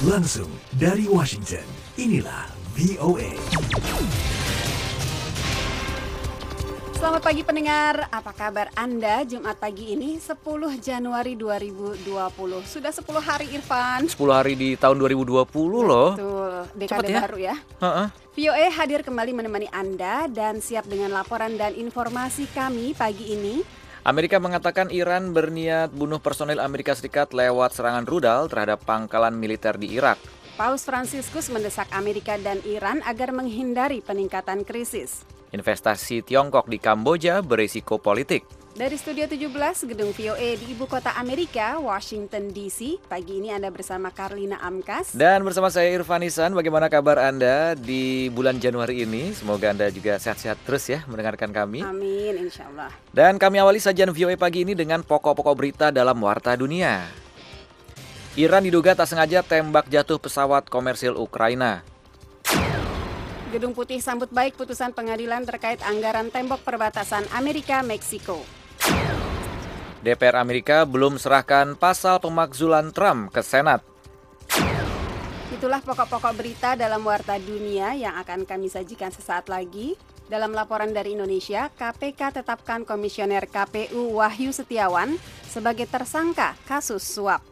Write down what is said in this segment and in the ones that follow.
Langsung dari Washington, inilah VOA. Selamat pagi pendengar, apa kabar Anda? Jumat pagi ini 10 Januari 2020 Sudah 10 hari Irfan. 10 hari di tahun 2020 loh. Betul, dekade Cepet ya? baru ya. Heeh. VOA hadir kembali menemani Anda dan siap dengan laporan dan informasi kami pagi ini Amerika mengatakan Iran berniat bunuh personel Amerika Serikat lewat serangan rudal terhadap pangkalan militer di Irak. Paus Fransiskus mendesak Amerika dan Iran agar menghindari peningkatan krisis Investasi Tiongkok di Kamboja berisiko politik. Dari Studio 17, Gedung VOA di Ibu Kota Amerika, Washington DC Pagi ini Anda bersama Karlina Amkas Dan bersama saya Irfan Isan, bagaimana kabar Anda di bulan Januari ini? Semoga Anda juga sehat-sehat terus ya mendengarkan kami. Amin, insya Allah Dan kami awali sajian VOA pagi ini dengan pokok-pokok berita dalam Warta Dunia. Iran diduga tak sengaja tembak jatuh pesawat komersil Ukraina. Gedung Putih sambut baik putusan pengadilan terkait anggaran tembok perbatasan Amerika-Meksiko. DPR Amerika belum serahkan pasal pemakzulan Trump ke Senat. Itulah pokok-pokok berita dalam Warta Dunia yang akan kami sajikan sesaat lagi. Dalam laporan dari Indonesia, KPK tetapkan Komisioner KPU Wahyu Setiawan sebagai tersangka kasus suap.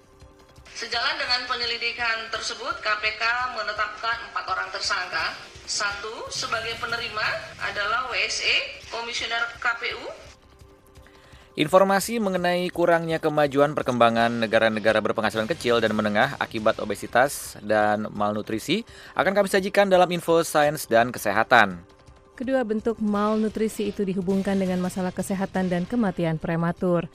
Sejalan dengan penyelidikan tersebut, KPK menetapkan empat orang tersangka. Satu, sebagai penerima adalah WSE, Komisioner KPU. Informasi mengenai kurangnya kemajuan perkembangan negara-negara berpenghasilan kecil dan menengah akibat obesitas dan malnutrisi akan kami sajikan dalam info sains dan kesehatan. Kedua bentuk malnutrisi itu dihubungkan dengan masalah kesehatan dan kematian prematur.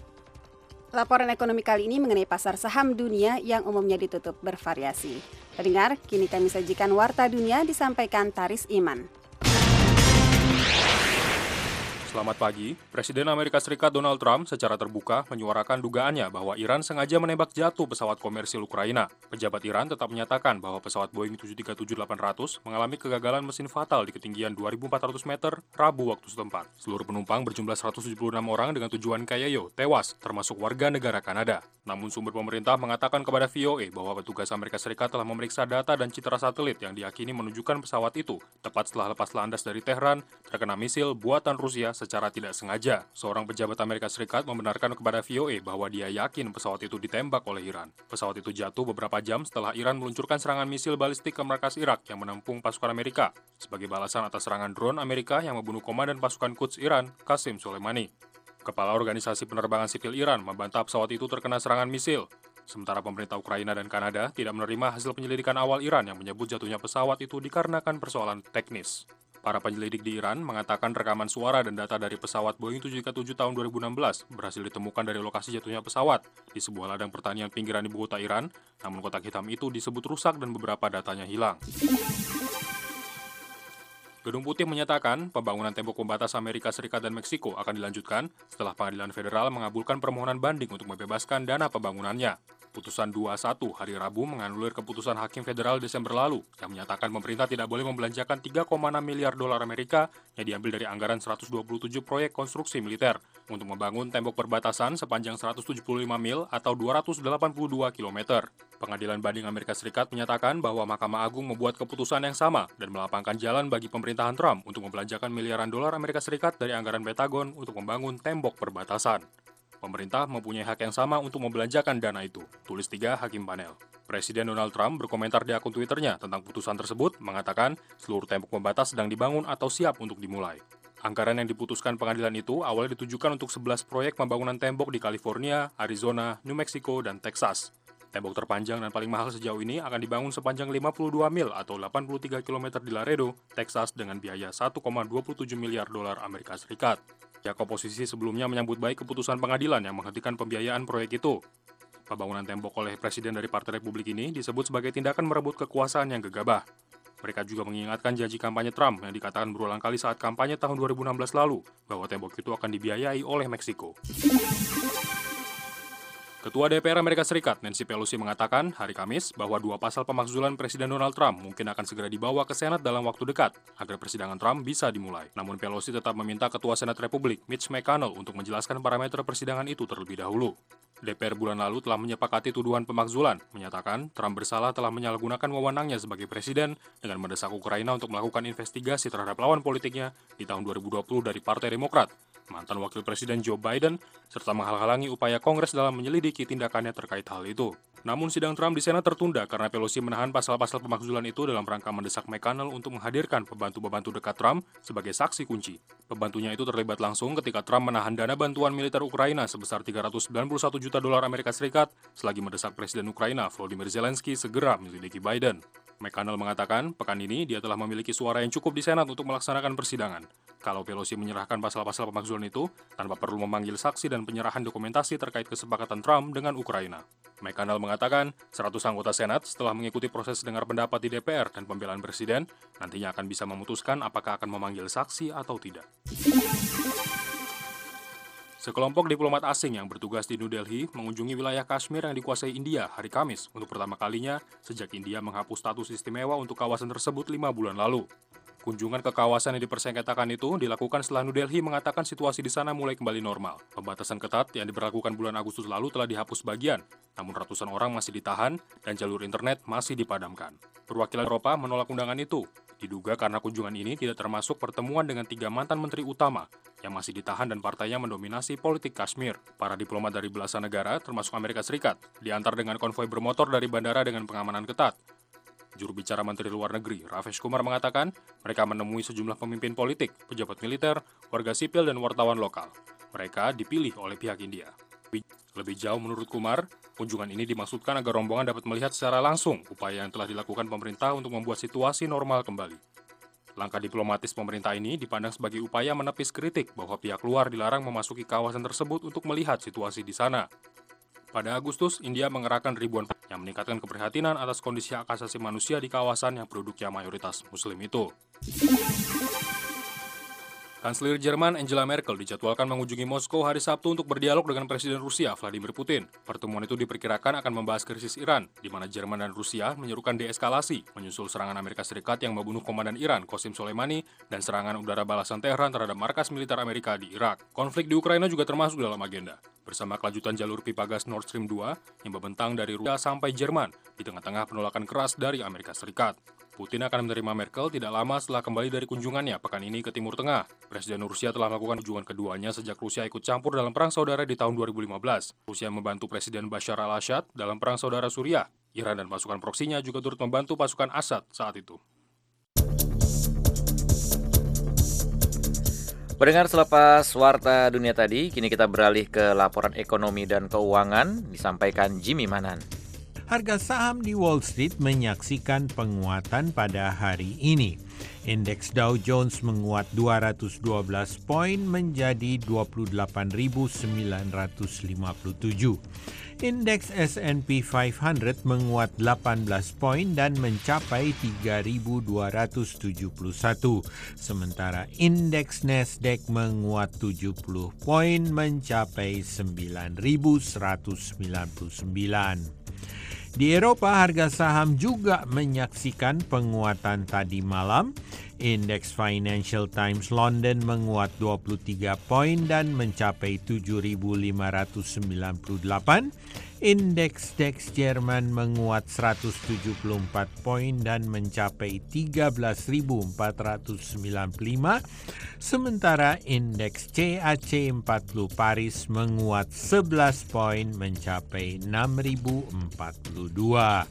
Laporan ekonomi kali ini mengenai pasar saham dunia yang umumnya ditutup bervariasi. Pendengar, kini kami sajikan Warta Dunia disampaikan Taris Iman. Selamat pagi. Presiden Amerika Serikat Donald Trump secara terbuka menyuarakan dugaannya bahwa Iran sengaja menembak jatuh pesawat komersil Ukraina. Pejabat Iran tetap menyatakan bahwa pesawat Boeing 737-800 mengalami kegagalan mesin fatal di ketinggian 2.400 meter Rabu waktu setempat. Seluruh penumpang berjumlah 176 orang dengan tujuan Kayayo tewas, termasuk warga negara Kanada. Namun sumber pemerintah mengatakan kepada VOA bahwa petugas Amerika Serikat telah memeriksa data dan citra satelit yang diyakini menunjukkan pesawat itu tepat setelah lepas landas dari Tehran terkena misil buatan Rusia secara tidak sengaja. Seorang pejabat Amerika Serikat membenarkan kepada VOA bahwa dia yakin pesawat itu ditembak oleh Iran. Pesawat itu jatuh beberapa jam setelah Iran meluncurkan serangan misil balistik ke markas Irak yang menampung pasukan Amerika sebagai balasan atas serangan drone Amerika yang membunuh komandan pasukan Quds Iran, Qasim Soleimani. Kepala Organisasi Penerbangan Sipil Iran membantah pesawat itu terkena serangan misil. Sementara pemerintah Ukraina dan Kanada tidak menerima hasil penyelidikan awal Iran yang menyebut jatuhnya pesawat itu dikarenakan persoalan teknis. Para penyelidik di Iran mengatakan rekaman suara dan data dari pesawat Boeing 737 tahun 2016 berhasil ditemukan dari lokasi jatuhnya pesawat di sebuah ladang pertanian pinggiran ibu kota Iran, namun kotak hitam itu disebut rusak dan beberapa datanya hilang. Gedung Putih menyatakan pembangunan tembok pembatas Amerika Serikat dan Meksiko akan dilanjutkan setelah pengadilan federal mengabulkan permohonan banding untuk membebaskan dana pembangunannya. Putusan 21 hari Rabu menganulir keputusan Hakim Federal Desember lalu yang menyatakan pemerintah tidak boleh membelanjakan 3,6 miliar dolar Amerika yang diambil dari anggaran 127 proyek konstruksi militer untuk membangun tembok perbatasan sepanjang 175 mil atau 282 km. Pengadilan banding Amerika Serikat menyatakan bahwa Mahkamah Agung membuat keputusan yang sama dan melapangkan jalan bagi pemerintahan Trump untuk membelanjakan miliaran dolar Amerika Serikat dari anggaran Pentagon untuk membangun tembok perbatasan. Pemerintah mempunyai hak yang sama untuk membelanjakan dana itu, tulis tiga hakim panel. Presiden Donald Trump berkomentar di akun Twitternya tentang putusan tersebut, mengatakan seluruh tembok pembatas sedang dibangun atau siap untuk dimulai. Anggaran yang diputuskan pengadilan itu awalnya ditujukan untuk 11 proyek pembangunan tembok di California, Arizona, New Mexico, dan Texas. Tembok terpanjang dan paling mahal sejauh ini akan dibangun sepanjang 52 mil atau 83 km di Laredo, Texas dengan biaya 1,27 miliar dolar Amerika Serikat. Pihak oposisi sebelumnya menyambut baik keputusan pengadilan yang menghentikan pembiayaan proyek itu. Pembangunan tembok oleh presiden dari Partai Republik ini disebut sebagai tindakan merebut kekuasaan yang gegabah. Mereka juga mengingatkan janji kampanye Trump yang dikatakan berulang kali saat kampanye tahun 2016 lalu bahwa tembok itu akan dibiayai oleh Meksiko. Ketua DPR Amerika Serikat Nancy Pelosi mengatakan hari Kamis bahwa dua pasal pemakzulan Presiden Donald Trump mungkin akan segera dibawa ke Senat dalam waktu dekat agar persidangan Trump bisa dimulai. Namun Pelosi tetap meminta Ketua Senat Republik Mitch McConnell untuk menjelaskan parameter persidangan itu terlebih dahulu. DPR bulan lalu telah menyepakati tuduhan pemakzulan, menyatakan Trump bersalah telah menyalahgunakan wewenangnya sebagai presiden dengan mendesak Ukraina untuk melakukan investigasi terhadap lawan politiknya di tahun 2020 dari Partai Demokrat mantan Wakil Presiden Joe Biden, serta menghalang-halangi upaya Kongres dalam menyelidiki tindakannya terkait hal itu. Namun sidang Trump di Senat tertunda karena Pelosi menahan pasal-pasal pemakzulan itu dalam rangka mendesak McConnell untuk menghadirkan pembantu-pembantu dekat Trump sebagai saksi kunci. Pembantunya itu terlibat langsung ketika Trump menahan dana bantuan militer Ukraina sebesar 391 juta dolar Amerika Serikat selagi mendesak Presiden Ukraina Volodymyr Zelensky segera menyelidiki Biden. McConnell mengatakan, pekan ini dia telah memiliki suara yang cukup di Senat untuk melaksanakan persidangan. Kalau Pelosi menyerahkan pasal-pasal pemakzulan itu tanpa perlu memanggil saksi dan penyerahan dokumentasi terkait kesepakatan Trump dengan Ukraina. McConnell mengatakan, 100 anggota Senat setelah mengikuti proses dengar pendapat di DPR dan pembelaan Presiden, nantinya akan bisa memutuskan apakah akan memanggil saksi atau tidak. Sekelompok diplomat asing yang bertugas di New Delhi mengunjungi wilayah Kashmir yang dikuasai India hari Kamis untuk pertama kalinya sejak India menghapus status istimewa untuk kawasan tersebut lima bulan lalu. Kunjungan ke kawasan yang dipersengketakan itu dilakukan setelah New Delhi mengatakan situasi di sana mulai kembali normal. Pembatasan ketat yang diberlakukan bulan Agustus lalu telah dihapus bagian, namun ratusan orang masih ditahan dan jalur internet masih dipadamkan. Perwakilan Eropa menolak undangan itu, diduga karena kunjungan ini tidak termasuk pertemuan dengan tiga mantan menteri utama yang masih ditahan dan partainya mendominasi politik Kashmir. Para diplomat dari belasan negara, termasuk Amerika Serikat, diantar dengan konvoi bermotor dari bandara dengan pengamanan ketat. Juru bicara Menteri Luar Negeri, Ravesh Kumar mengatakan, mereka menemui sejumlah pemimpin politik, pejabat militer, warga sipil, dan wartawan lokal. Mereka dipilih oleh pihak India. Lebih jauh menurut Kumar, kunjungan ini dimaksudkan agar rombongan dapat melihat secara langsung upaya yang telah dilakukan pemerintah untuk membuat situasi normal kembali. Langkah diplomatis pemerintah ini dipandang sebagai upaya menepis kritik bahwa pihak luar dilarang memasuki kawasan tersebut untuk melihat situasi di sana. Pada Agustus, India mengerahkan ribuan yang meningkatkan keprihatinan atas kondisi hak asasi manusia di kawasan yang penduduknya mayoritas muslim itu. Kanselir Jerman Angela Merkel dijadwalkan mengunjungi Moskow hari Sabtu untuk berdialog dengan Presiden Rusia Vladimir Putin. Pertemuan itu diperkirakan akan membahas krisis Iran, di mana Jerman dan Rusia menyerukan deeskalasi, menyusul serangan Amerika Serikat yang membunuh komandan Iran Qasim Soleimani dan serangan udara balasan Tehran terhadap markas militer Amerika di Irak. Konflik di Ukraina juga termasuk dalam agenda, bersama kelanjutan jalur pipa gas Nord Stream 2 yang membentang dari Rusia sampai Jerman di tengah-tengah penolakan keras dari Amerika Serikat. Putin akan menerima Merkel tidak lama setelah kembali dari kunjungannya pekan ini ke Timur Tengah. Presiden Rusia telah melakukan kunjungan keduanya sejak Rusia ikut campur dalam perang saudara di tahun 2015. Rusia membantu Presiden Bashar al-Assad dalam perang saudara Suriah. Iran dan pasukan proksinya juga turut membantu pasukan Assad saat itu. Pendengar selepas Warta Dunia tadi, kini kita beralih ke laporan ekonomi dan keuangan disampaikan Jimmy Manan harga saham di Wall Street menyaksikan penguatan pada hari ini. Indeks Dow Jones menguat 212 poin menjadi 28.957. Indeks S&P 500 menguat 18 poin dan mencapai 3.271. Sementara indeks Nasdaq menguat 70 poin mencapai 9.199. Di Eropa, harga saham juga menyaksikan penguatan tadi malam. Indeks Financial Times London menguat 23 poin dan mencapai 7.598. Indeks DAX Jerman menguat 174 poin dan mencapai 13.495, sementara indeks CAC 40 Paris menguat 11 poin mencapai 6.042.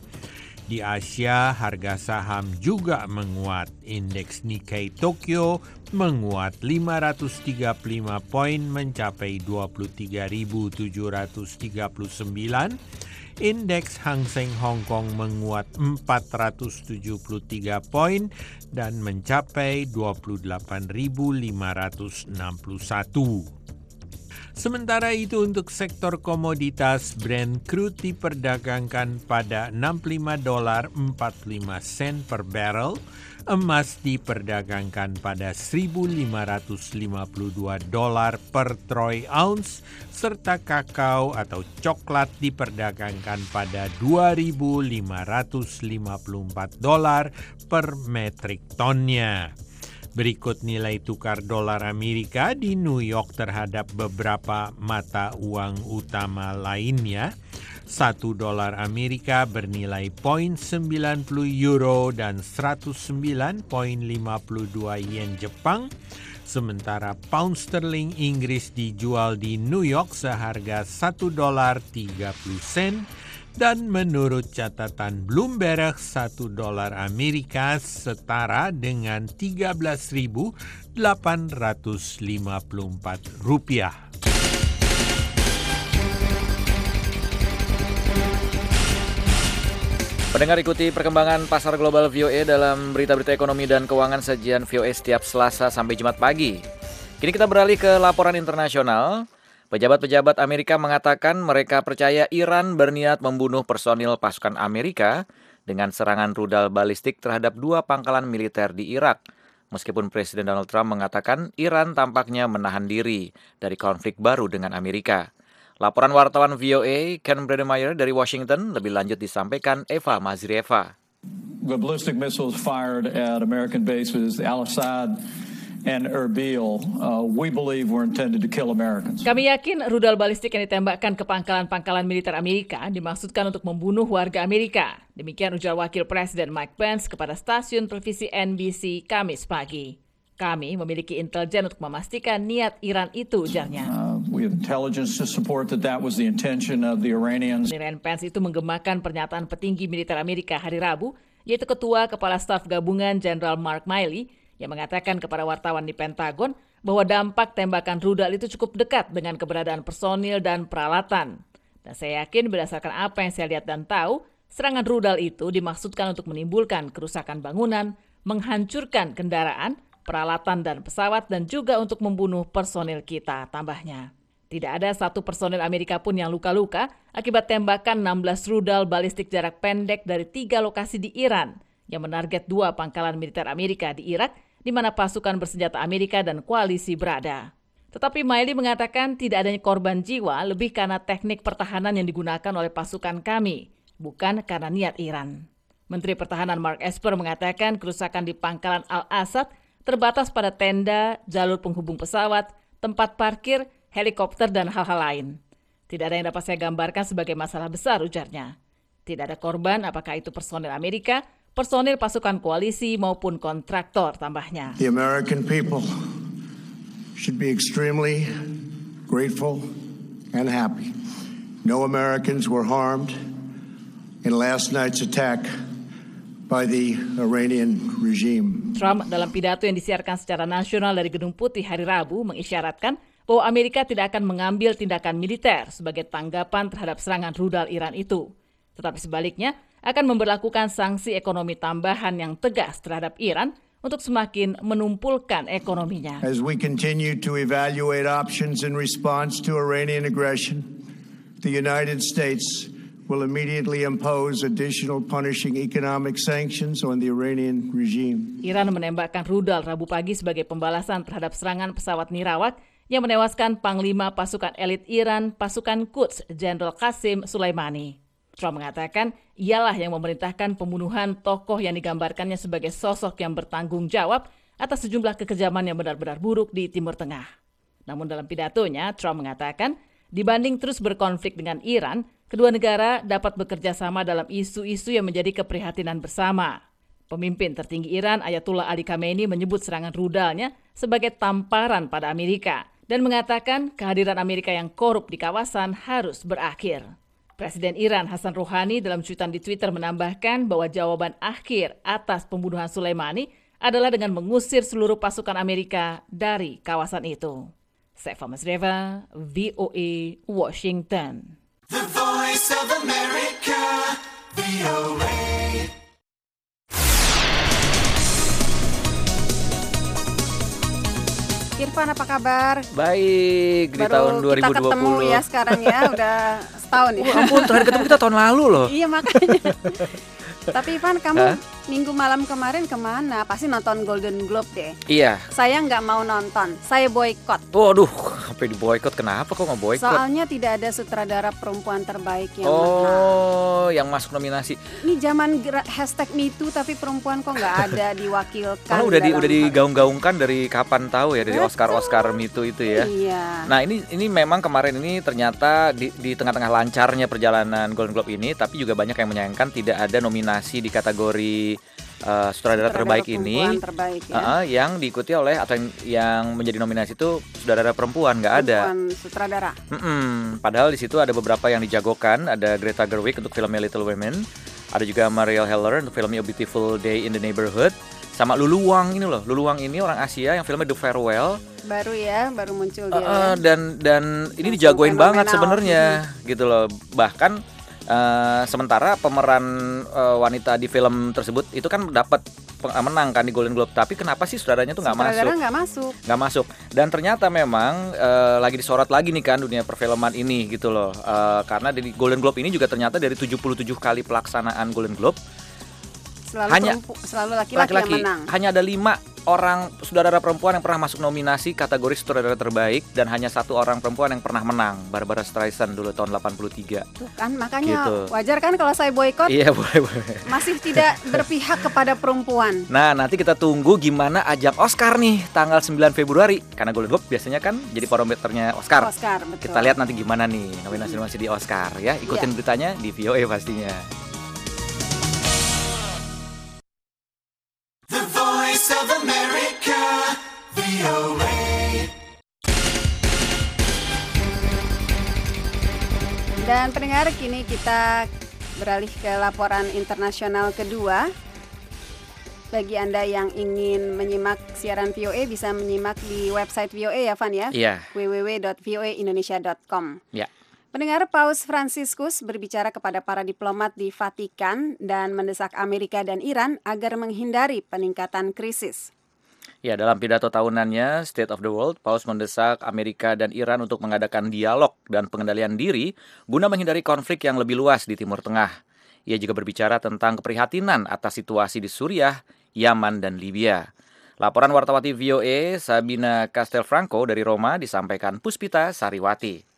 Di Asia, harga saham juga menguat. Indeks Nikkei Tokyo menguat 535 poin mencapai 23.739. Indeks Hang Seng Hong Kong menguat 473 poin dan mencapai 28.561. Sementara itu untuk sektor komoditas Brent crude diperdagangkan pada 65 dolar 45 sen per barrel. Emas diperdagangkan pada 1.552 dolar per troy ounce, serta kakao atau coklat diperdagangkan pada 2.554 dolar per metrik tonnya. Berikut nilai tukar dolar Amerika di New York terhadap beberapa mata uang utama lainnya. Satu dolar Amerika bernilai 0.90 euro dan 109.52 yen Jepang. Sementara pound sterling Inggris dijual di New York seharga 1 dolar 30 sen dan menurut catatan Bloomberg, satu dolar Amerika setara dengan 13.854 rupiah. Pendengar ikuti perkembangan pasar global VOA dalam berita-berita ekonomi dan keuangan sajian VOA setiap Selasa sampai Jumat pagi. Kini kita beralih ke laporan internasional. Pejabat-pejabat Amerika mengatakan mereka percaya Iran berniat membunuh personil pasukan Amerika dengan serangan rudal balistik terhadap dua pangkalan militer di Irak. Meskipun Presiden Donald Trump mengatakan Iran tampaknya menahan diri dari konflik baru dengan Amerika. Laporan wartawan VOA Ken Bredemeyer dari Washington lebih lanjut disampaikan Eva Mazrieva. The ballistic missiles fired at American bases Al-Assad and Erbil, uh, we believe were intended to kill Americans. Kami yakin rudal balistik yang ditembakkan ke pangkalan-pangkalan militer Amerika dimaksudkan untuk membunuh warga Amerika. Demikian ujar Wakil Presiden Mike Pence kepada stasiun televisi NBC Kamis pagi. Kami memiliki intelijen untuk memastikan niat Iran itu, ujarnya. Uh, we have intelligence to support that that was the intention of the Iranians. Penilaian Pence itu menggemakan pernyataan petinggi militer Amerika hari Rabu, yaitu Ketua Kepala Staf Gabungan Jenderal Mark Milley, yang mengatakan kepada wartawan di Pentagon bahwa dampak tembakan rudal itu cukup dekat dengan keberadaan personil dan peralatan. Dan saya yakin berdasarkan apa yang saya lihat dan tahu, serangan rudal itu dimaksudkan untuk menimbulkan kerusakan bangunan, menghancurkan kendaraan, peralatan dan pesawat, dan juga untuk membunuh personil kita, tambahnya. Tidak ada satu personil Amerika pun yang luka-luka akibat tembakan 16 rudal balistik jarak pendek dari tiga lokasi di Iran yang menarget dua pangkalan militer Amerika di Irak di mana pasukan bersenjata Amerika dan koalisi berada. Tetapi Miley mengatakan tidak adanya korban jiwa lebih karena teknik pertahanan yang digunakan oleh pasukan kami, bukan karena niat Iran. Menteri Pertahanan Mark Esper mengatakan kerusakan di pangkalan Al-Assad terbatas pada tenda, jalur penghubung pesawat, tempat parkir, helikopter, dan hal-hal lain. Tidak ada yang dapat saya gambarkan sebagai masalah besar, ujarnya. Tidak ada korban, apakah itu personel Amerika personil pasukan koalisi maupun kontraktor tambahnya. The American people should be extremely grateful and happy. No Americans were harmed in last night's attack by the Iranian regime. Trump dalam pidato yang disiarkan secara nasional dari Gedung Putih hari Rabu mengisyaratkan bahwa Amerika tidak akan mengambil tindakan militer sebagai tanggapan terhadap serangan rudal Iran itu. Tetapi sebaliknya, akan memperlakukan sanksi ekonomi tambahan yang tegas terhadap Iran untuk semakin menumpulkan ekonominya. As we continue to evaluate options in response to Iranian aggression, the United States will immediately impose additional punishing economic sanctions on the Iranian regime. Iran menembakkan rudal Rabu pagi sebagai pembalasan terhadap serangan pesawat nirawak yang menewaskan Panglima pasukan elit Iran, pasukan Quds, Jenderal Qasim Sulaimani. Trump mengatakan ialah yang memerintahkan pembunuhan tokoh yang digambarkannya sebagai sosok yang bertanggung jawab atas sejumlah kekejaman yang benar-benar buruk di Timur Tengah. Namun dalam pidatonya, Trump mengatakan, dibanding terus berkonflik dengan Iran, kedua negara dapat bekerja sama dalam isu-isu yang menjadi keprihatinan bersama. Pemimpin tertinggi Iran, Ayatullah Ali Khamenei, menyebut serangan rudalnya sebagai tamparan pada Amerika dan mengatakan kehadiran Amerika yang korup di kawasan harus berakhir. Presiden Iran Hasan Rouhani dalam cuitan di Twitter menambahkan bahwa jawaban akhir atas pembunuhan Soleimani adalah dengan mengusir seluruh pasukan Amerika dari kawasan itu. Seva Masreva, VOA, Washington. The Voice of America, VOA. Irfan apa kabar? Baik, di tahun 2020. Kita ketemu ya sekarang ya, udah setahun ya. Oh, ampun, terakhir ketemu kita tahun lalu loh. iya makanya. Tapi Irfan kamu Hah? Minggu malam kemarin ke mana? Pasti nonton Golden Globe deh. Iya. Saya nggak mau nonton, saya boykot. Waduh, sampai di boykot kenapa kok nggak boykot? Soalnya tidak ada sutradara perempuan terbaik yang menang. Oh, yang masuk nominasi. Ini zaman hashtag MeToo tapi perempuan kok nggak ada diwakilkan. Karena udah di udah digaung-gaungkan dari kapan tahu ya dari Betul. Oscar Oscar itu itu ya. Iya. Nah ini ini memang kemarin ini ternyata di, di tengah-tengah lancarnya perjalanan Golden Globe ini, tapi juga banyak yang menyayangkan tidak ada nominasi di kategori uh, sutradara, terbaik ini, terbaik ya. uh-uh, yang diikuti oleh atau yang, yang menjadi nominasi itu sutradara perempuan nggak ada. Perempuan sutradara. Mm-mm. Padahal di situ ada beberapa yang dijagokan, ada Greta Gerwig untuk filmnya Little Women, ada juga Marielle Heller untuk filmnya A Beautiful Day in the Neighborhood, sama Lulu Wang ini loh, Lulu Wang ini orang Asia yang filmnya The Farewell, Baru ya, baru muncul dia. Uh, uh, dan dan ini Langsung dijagoin banget sebenarnya gitu loh. Bahkan uh, sementara pemeran uh, wanita di film tersebut itu kan dapat menang kan di Golden Globe. Tapi kenapa sih sutradaranya tuh nggak masuk? Nggak masuk. nggak masuk dan ternyata memang eh, lagi disorot lagi nih kan dunia perfilman ini gitu loh Eh, karena di Golden Globe ini juga ternyata dari 77 kali pelaksanaan Golden Globe Selalu Hanya perempu- selalu laki-laki yang menang. hanya ada lima orang saudara perempuan yang pernah masuk nominasi kategori sutradara terbaik dan hanya satu orang perempuan yang pernah menang Barbara Streisand dulu tahun 83 Tuh kan makanya Gitu. wajar kan kalau saya boykot iya boleh boleh masih tidak berpihak kepada perempuan. Nah nanti kita tunggu gimana ajang Oscar nih tanggal 9 Februari Karena Golden Globe biasanya kan jadi barometernya Oscar Oscar, betul. Kita lihat nanti gimana nih nominasi-nominasi di Oscar ya Ikutin Iya. beritanya di VOA pastinya Dan pendengar kini kita beralih ke laporan internasional kedua. Bagi Anda yang ingin menyimak siaran VOA bisa menyimak di website VOA ya Van ya. Iya. www.voaindonesia.com. Ya Pendengar Paus Franciscus berbicara kepada para diplomat di Vatikan dan mendesak Amerika dan Iran agar menghindari peningkatan krisis. Ya, dalam pidato tahunannya State of the World, Paus mendesak Amerika dan Iran untuk mengadakan dialog dan pengendalian diri guna menghindari konflik yang lebih luas di Timur Tengah. Ia juga berbicara tentang keprihatinan atas situasi di Suriah, Yaman, dan Libya. Laporan wartawati VOA Sabina Castelfranco dari Roma disampaikan Puspita Sariwati.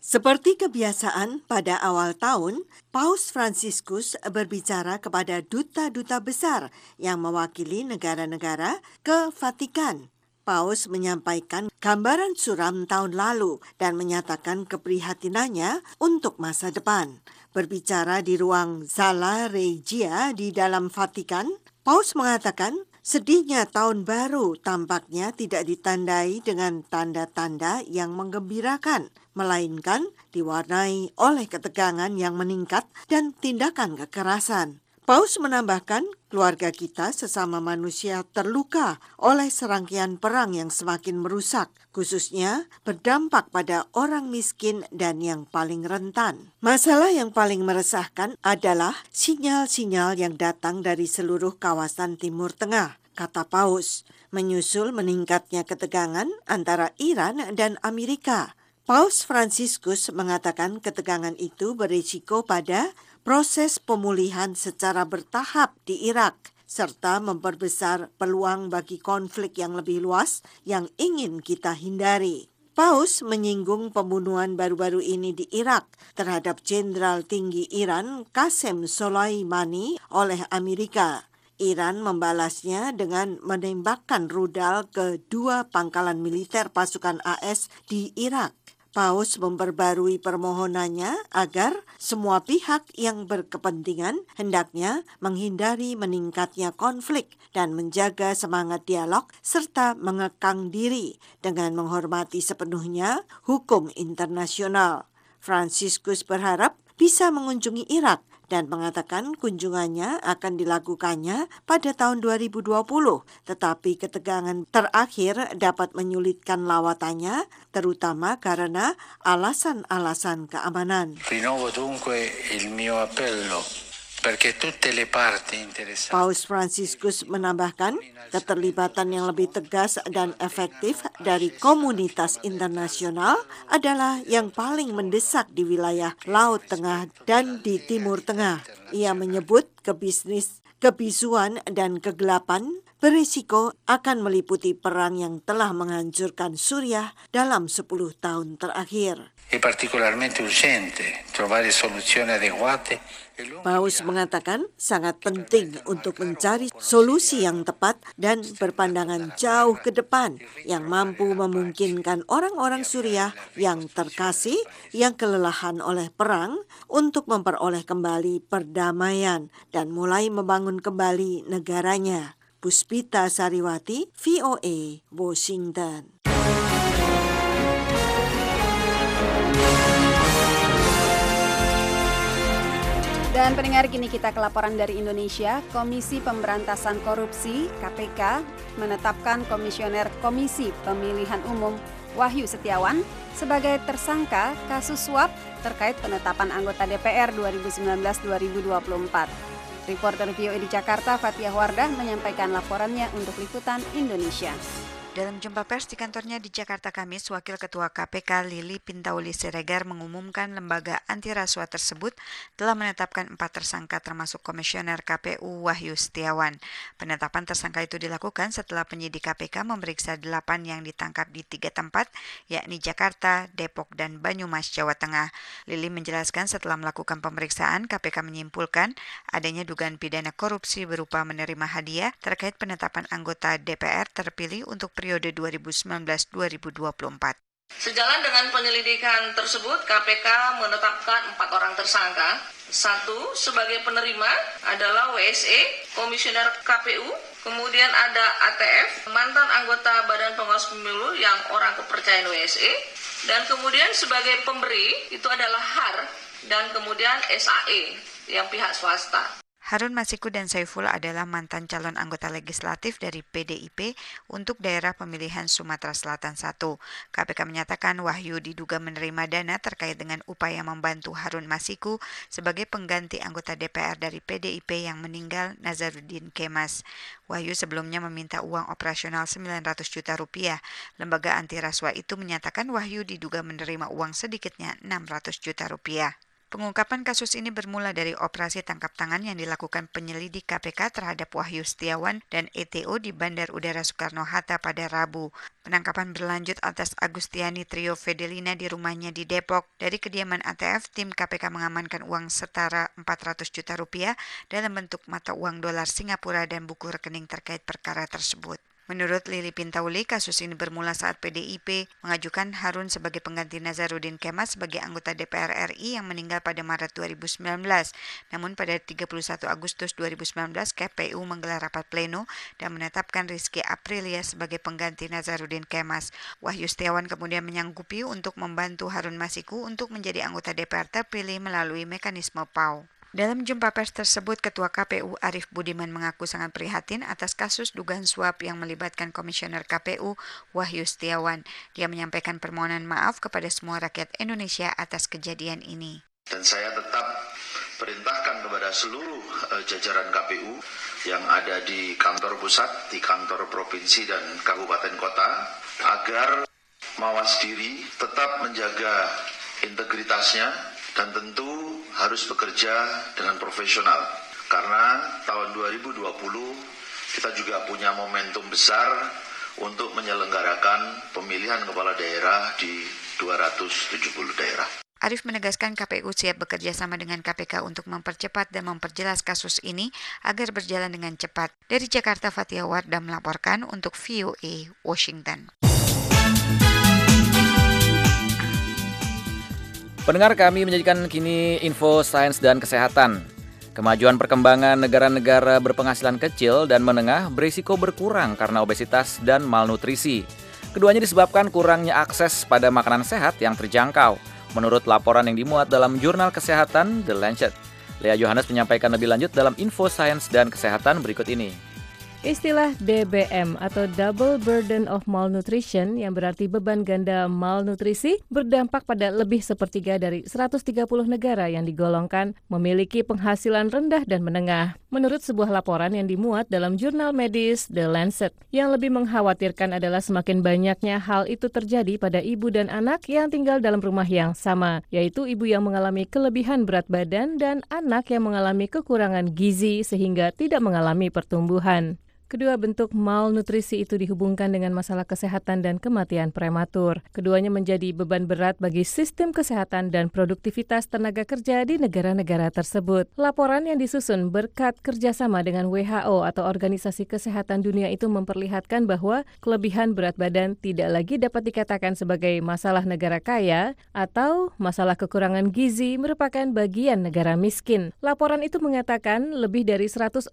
Seperti kebiasaan pada awal tahun, Paus Franciscus berbicara kepada duta-duta besar yang mewakili negara-negara ke Vatikan. Paus menyampaikan gambaran suram tahun lalu dan menyatakan keprihatinannya untuk masa depan. Berbicara di ruang Sala Regia di dalam Vatikan, Paus mengatakan sedihnya tahun baru tampaknya tidak ditandai dengan tanda-tanda yang menggembirakan, melainkan diwarnai oleh ketegangan yang meningkat dan tindakan kekerasan. Paus menambahkan, keluarga kita sesama manusia terluka oleh serangkaian perang yang semakin merusak, khususnya berdampak pada orang miskin dan yang paling rentan. Masalah yang paling meresahkan adalah sinyal-sinyal yang datang dari seluruh kawasan Timur Tengah, kata Paus, menyusul meningkatnya ketegangan antara Iran dan Amerika. Paus Franciscus mengatakan ketegangan itu berisiko pada proses pemulihan secara bertahap di Irak serta memperbesar peluang bagi konflik yang lebih luas yang ingin kita hindari. Paus menyinggung pembunuhan baru-baru ini di Irak terhadap Jenderal tinggi Iran Qasem Soleimani oleh Amerika. Iran membalasnya dengan menembakkan rudal ke dua pangkalan militer pasukan AS di Irak. Paus memperbarui permohonannya agar semua pihak yang berkepentingan hendaknya menghindari meningkatnya konflik dan menjaga semangat dialog serta mengekang diri dengan menghormati sepenuhnya hukum internasional. Franciscus berharap bisa mengunjungi Irak dan mengatakan kunjungannya akan dilakukannya pada tahun 2020, tetapi ketegangan terakhir dapat menyulitkan lawatannya, terutama karena alasan-alasan keamanan. Paus Franciscus menambahkan keterlibatan yang lebih tegas dan efektif dari komunitas internasional adalah yang paling mendesak di wilayah Laut Tengah dan di Timur Tengah. Ia menyebut kebisnis kebisuan dan kegelapan berisiko akan meliputi perang yang telah menghancurkan Suriah dalam 10 tahun terakhir. È particolarmente urgente trovare soluzioni adeguate Paus mengatakan sangat penting untuk mencari solusi yang tepat dan berpandangan jauh ke depan yang mampu memungkinkan orang-orang Suriah yang terkasih yang kelelahan oleh perang untuk memperoleh kembali perdamaian dan mulai membangun kembali negaranya. Puspita Sariwati, VOA, Washington. Dan pendengar kini kita ke laporan dari Indonesia. Komisi Pemberantasan Korupsi KPK menetapkan Komisioner Komisi Pemilihan Umum Wahyu Setiawan sebagai tersangka kasus suap terkait penetapan anggota DPR 2019-2024. Reporter VOA di Jakarta Fatia Wardah menyampaikan laporannya untuk Liputan Indonesia. Dalam jumpa pers di kantornya di Jakarta Kamis, Wakil Ketua KPK Lili Pintauli Siregar mengumumkan lembaga anti rasuah tersebut telah menetapkan empat tersangka termasuk Komisioner KPU Wahyu Setiawan. Penetapan tersangka itu dilakukan setelah penyidik KPK memeriksa delapan yang ditangkap di tiga tempat, yakni Jakarta, Depok, dan Banyumas, Jawa Tengah. Lili menjelaskan setelah melakukan pemeriksaan, KPK menyimpulkan adanya dugaan pidana korupsi berupa menerima hadiah terkait penetapan anggota DPR terpilih untuk periode 2019-2024. Sejalan dengan penyelidikan tersebut, KPK menetapkan empat orang tersangka. Satu, sebagai penerima adalah WSE, Komisioner KPU, kemudian ada ATF, mantan anggota Badan Pengawas Pemilu yang orang kepercayaan WSE, dan kemudian sebagai pemberi itu adalah HAR, dan kemudian SAE yang pihak swasta. Harun Masiku dan Saiful adalah mantan calon anggota legislatif dari PDIP untuk daerah pemilihan Sumatera Selatan 1. KPK menyatakan Wahyu diduga menerima dana terkait dengan upaya membantu Harun Masiku sebagai pengganti anggota DPR dari PDIP yang meninggal Nazaruddin Kemas. Wahyu sebelumnya meminta uang operasional 900 juta rupiah. Lembaga anti rasuah itu menyatakan Wahyu diduga menerima uang sedikitnya 600 juta rupiah. Pengungkapan kasus ini bermula dari operasi tangkap tangan yang dilakukan penyelidik KPK terhadap Wahyu Setiawan dan ETO di Bandar Udara Soekarno-Hatta pada Rabu. Penangkapan berlanjut atas Agustiani Trio Fedelina di rumahnya di Depok. Dari kediaman ATF, tim KPK mengamankan uang setara 400 juta rupiah dalam bentuk mata uang dolar Singapura dan buku rekening terkait perkara tersebut. Menurut Lili Pintauli, kasus ini bermula saat PDIP mengajukan Harun sebagai pengganti Nazaruddin Kemas sebagai anggota DPR RI yang meninggal pada Maret 2019. Namun pada 31 Agustus 2019, KPU menggelar rapat pleno dan menetapkan Rizky Aprilia sebagai pengganti Nazaruddin Kemas. Wahyu Setiawan kemudian menyanggupi untuk membantu Harun Masiku untuk menjadi anggota DPR terpilih melalui mekanisme PAU. Dalam jumpa pers tersebut, Ketua KPU Arief Budiman mengaku sangat prihatin atas kasus dugaan suap yang melibatkan Komisioner KPU Wahyu Setiawan. Dia menyampaikan permohonan maaf kepada semua rakyat Indonesia atas kejadian ini. Dan saya tetap perintahkan kepada seluruh uh, jajaran KPU yang ada di kantor pusat, di kantor provinsi dan kabupaten kota agar mawas diri tetap menjaga integritasnya dan tentu harus bekerja dengan profesional karena tahun 2020 kita juga punya momentum besar untuk menyelenggarakan pemilihan kepala daerah di 270 daerah. Arief menegaskan KPU siap bekerja sama dengan KPK untuk mempercepat dan memperjelas kasus ini agar berjalan dengan cepat. Dari Jakarta, Fatia Wardah melaporkan untuk VOA Washington. Pendengar kami menjadikan kini info sains dan kesehatan. Kemajuan perkembangan negara-negara berpenghasilan kecil dan menengah berisiko berkurang karena obesitas dan malnutrisi. Keduanya disebabkan kurangnya akses pada makanan sehat yang terjangkau, menurut laporan yang dimuat dalam jurnal kesehatan The Lancet. Lea Johannes menyampaikan lebih lanjut dalam info sains dan kesehatan berikut ini. Istilah DBM atau Double Burden of Malnutrition yang berarti beban ganda malnutrisi berdampak pada lebih sepertiga dari 130 negara yang digolongkan memiliki penghasilan rendah dan menengah. Menurut sebuah laporan yang dimuat dalam jurnal medis The Lancet, yang lebih mengkhawatirkan adalah semakin banyaknya hal itu terjadi pada ibu dan anak yang tinggal dalam rumah yang sama, yaitu ibu yang mengalami kelebihan berat badan dan anak yang mengalami kekurangan gizi sehingga tidak mengalami pertumbuhan. Kedua bentuk malnutrisi itu dihubungkan dengan masalah kesehatan dan kematian prematur. Keduanya menjadi beban berat bagi sistem kesehatan dan produktivitas tenaga kerja di negara-negara tersebut. Laporan yang disusun berkat kerjasama dengan WHO atau Organisasi Kesehatan Dunia itu memperlihatkan bahwa kelebihan berat badan tidak lagi dapat dikatakan sebagai masalah negara kaya atau masalah kekurangan gizi merupakan bagian negara miskin. Laporan itu mengatakan lebih dari 149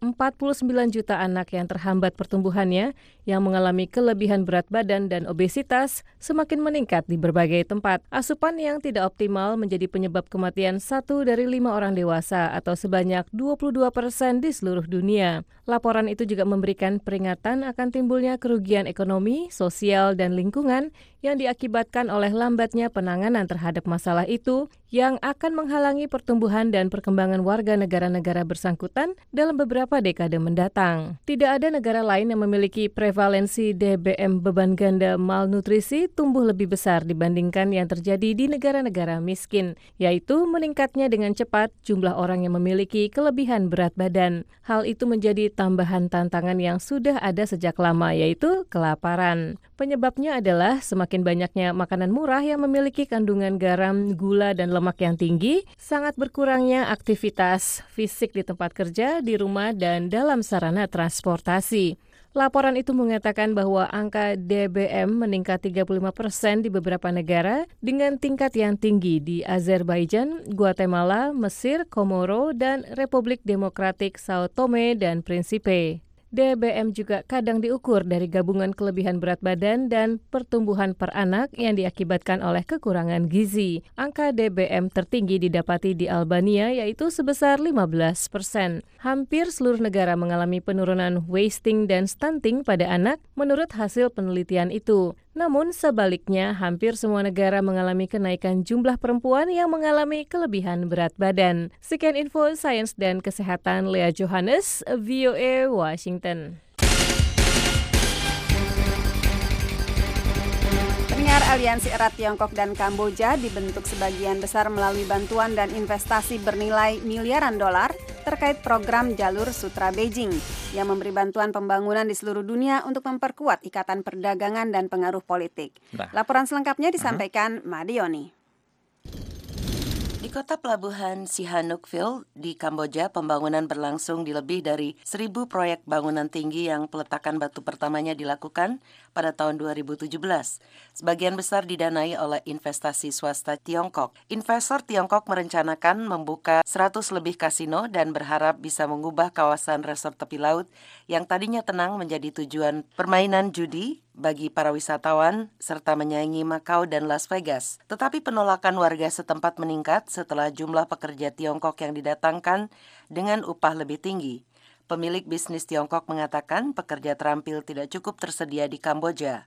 juta anak yang terhadap terhambat pertumbuhannya yang mengalami kelebihan berat badan dan obesitas semakin meningkat di berbagai tempat. Asupan yang tidak optimal menjadi penyebab kematian satu dari lima orang dewasa atau sebanyak 22 persen di seluruh dunia. Laporan itu juga memberikan peringatan akan timbulnya kerugian ekonomi, sosial, dan lingkungan yang diakibatkan oleh lambatnya penanganan terhadap masalah itu yang akan menghalangi pertumbuhan dan perkembangan warga negara-negara bersangkutan dalam beberapa dekade mendatang. Tidak ada negara lain yang memiliki prevalensi DBM beban ganda malnutrisi tumbuh lebih besar dibandingkan yang terjadi di negara-negara miskin, yaitu meningkatnya dengan cepat jumlah orang yang memiliki kelebihan berat badan. Hal itu menjadi tambahan tantangan yang sudah ada sejak lama, yaitu kelaparan. Penyebabnya adalah semakin banyaknya makanan murah yang memiliki kandungan garam, gula, dan lemak yang tinggi, sangat berkurangnya aktivitas fisik di tempat kerja, di rumah, dan dalam sarana transportasi. Laporan itu mengatakan bahwa angka DBM meningkat 35 persen di beberapa negara dengan tingkat yang tinggi di Azerbaijan, Guatemala, Mesir, Komoro, dan Republik Demokratik Sao Tome dan Principe. DBM juga kadang diukur dari gabungan kelebihan berat badan dan pertumbuhan per anak yang diakibatkan oleh kekurangan gizi. Angka DBM tertinggi didapati di Albania yaitu sebesar 15 persen. Hampir seluruh negara mengalami penurunan wasting dan stunting pada anak menurut hasil penelitian itu. Namun sebaliknya, hampir semua negara mengalami kenaikan jumlah perempuan yang mengalami kelebihan berat badan. Sekian info sains dan kesehatan Lea Johannes, VOA Washington. Pendengar Aliansi Erat Tiongkok dan Kamboja dibentuk sebagian besar melalui bantuan dan investasi bernilai miliaran dolar terkait program Jalur Sutra Beijing yang memberi bantuan pembangunan di seluruh dunia untuk memperkuat ikatan perdagangan dan pengaruh politik. Nah. Laporan selengkapnya disampaikan uh -huh. Madioni. Di kota pelabuhan Sihanoukville di Kamboja, pembangunan berlangsung di lebih dari seribu proyek bangunan tinggi yang peletakan batu pertamanya dilakukan pada tahun 2017. Sebagian besar didanai oleh investasi swasta Tiongkok. Investor Tiongkok merencanakan membuka 100 lebih kasino dan berharap bisa mengubah kawasan resort tepi laut yang tadinya tenang menjadi tujuan permainan judi bagi para wisatawan serta menyaingi Macau dan Las Vegas. Tetapi penolakan warga setempat meningkat setelah jumlah pekerja Tiongkok yang didatangkan dengan upah lebih tinggi. Pemilik bisnis Tiongkok mengatakan pekerja terampil tidak cukup tersedia di Kamboja.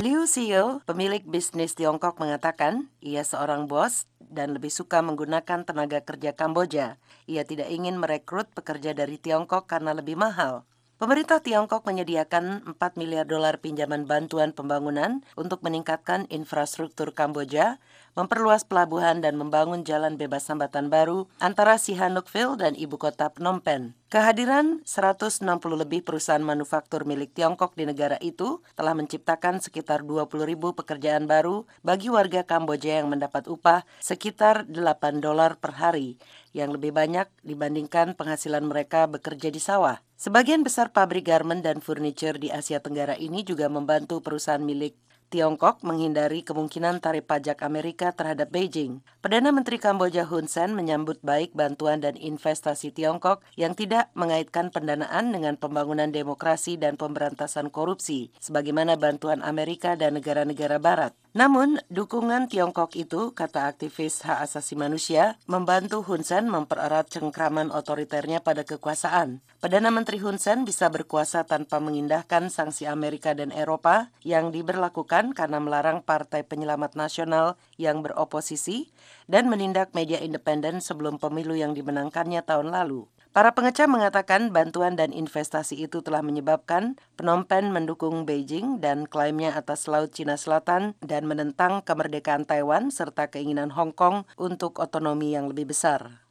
Liu Xiao, pemilik bisnis Tiongkok mengatakan ia seorang bos dan lebih suka menggunakan tenaga kerja Kamboja. Ia tidak ingin merekrut pekerja dari Tiongkok karena lebih mahal. Pemerintah Tiongkok menyediakan 4 miliar dolar pinjaman bantuan pembangunan untuk meningkatkan infrastruktur Kamboja, memperluas pelabuhan dan membangun jalan bebas hambatan baru antara Sihanoukville dan ibu kota Phnom Penh. Kehadiran 160 lebih perusahaan manufaktur milik Tiongkok di negara itu telah menciptakan sekitar 20 ribu pekerjaan baru bagi warga Kamboja yang mendapat upah sekitar 8 dolar per hari, yang lebih banyak dibandingkan penghasilan mereka bekerja di sawah. Sebagian besar pabrik garment dan furniture di Asia Tenggara ini juga membantu perusahaan milik Tiongkok menghindari kemungkinan tarif pajak Amerika terhadap Beijing. Perdana Menteri Kamboja Hun Sen menyambut baik bantuan dan investasi Tiongkok yang tidak mengaitkan pendanaan dengan pembangunan demokrasi dan pemberantasan korupsi, sebagaimana bantuan Amerika dan negara-negara Barat. Namun, dukungan Tiongkok itu, kata aktivis hak asasi manusia, membantu Hun Sen mempererat cengkraman otoriternya pada kekuasaan. Perdana Menteri Hun Sen bisa berkuasa tanpa mengindahkan sanksi Amerika dan Eropa yang diberlakukan karena melarang Partai Penyelamat Nasional yang beroposisi dan menindak media independen sebelum pemilu yang dimenangkannya tahun lalu. Para pengecam mengatakan bantuan dan investasi itu telah menyebabkan Phnom Penh mendukung Beijing dan klaimnya atas Laut Cina Selatan dan menentang kemerdekaan Taiwan serta keinginan Hong Kong untuk otonomi yang lebih besar.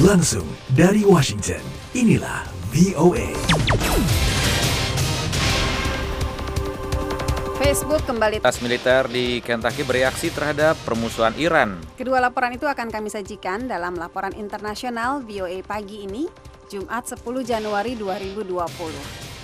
Langsung dari Washington, inilah VOA. Facebook kembali Tas militer di Kentucky bereaksi terhadap permusuhan Iran. Kedua laporan itu akan kami sajikan dalam laporan internasional VOA pagi ini, Jumat 10 Januari 2020.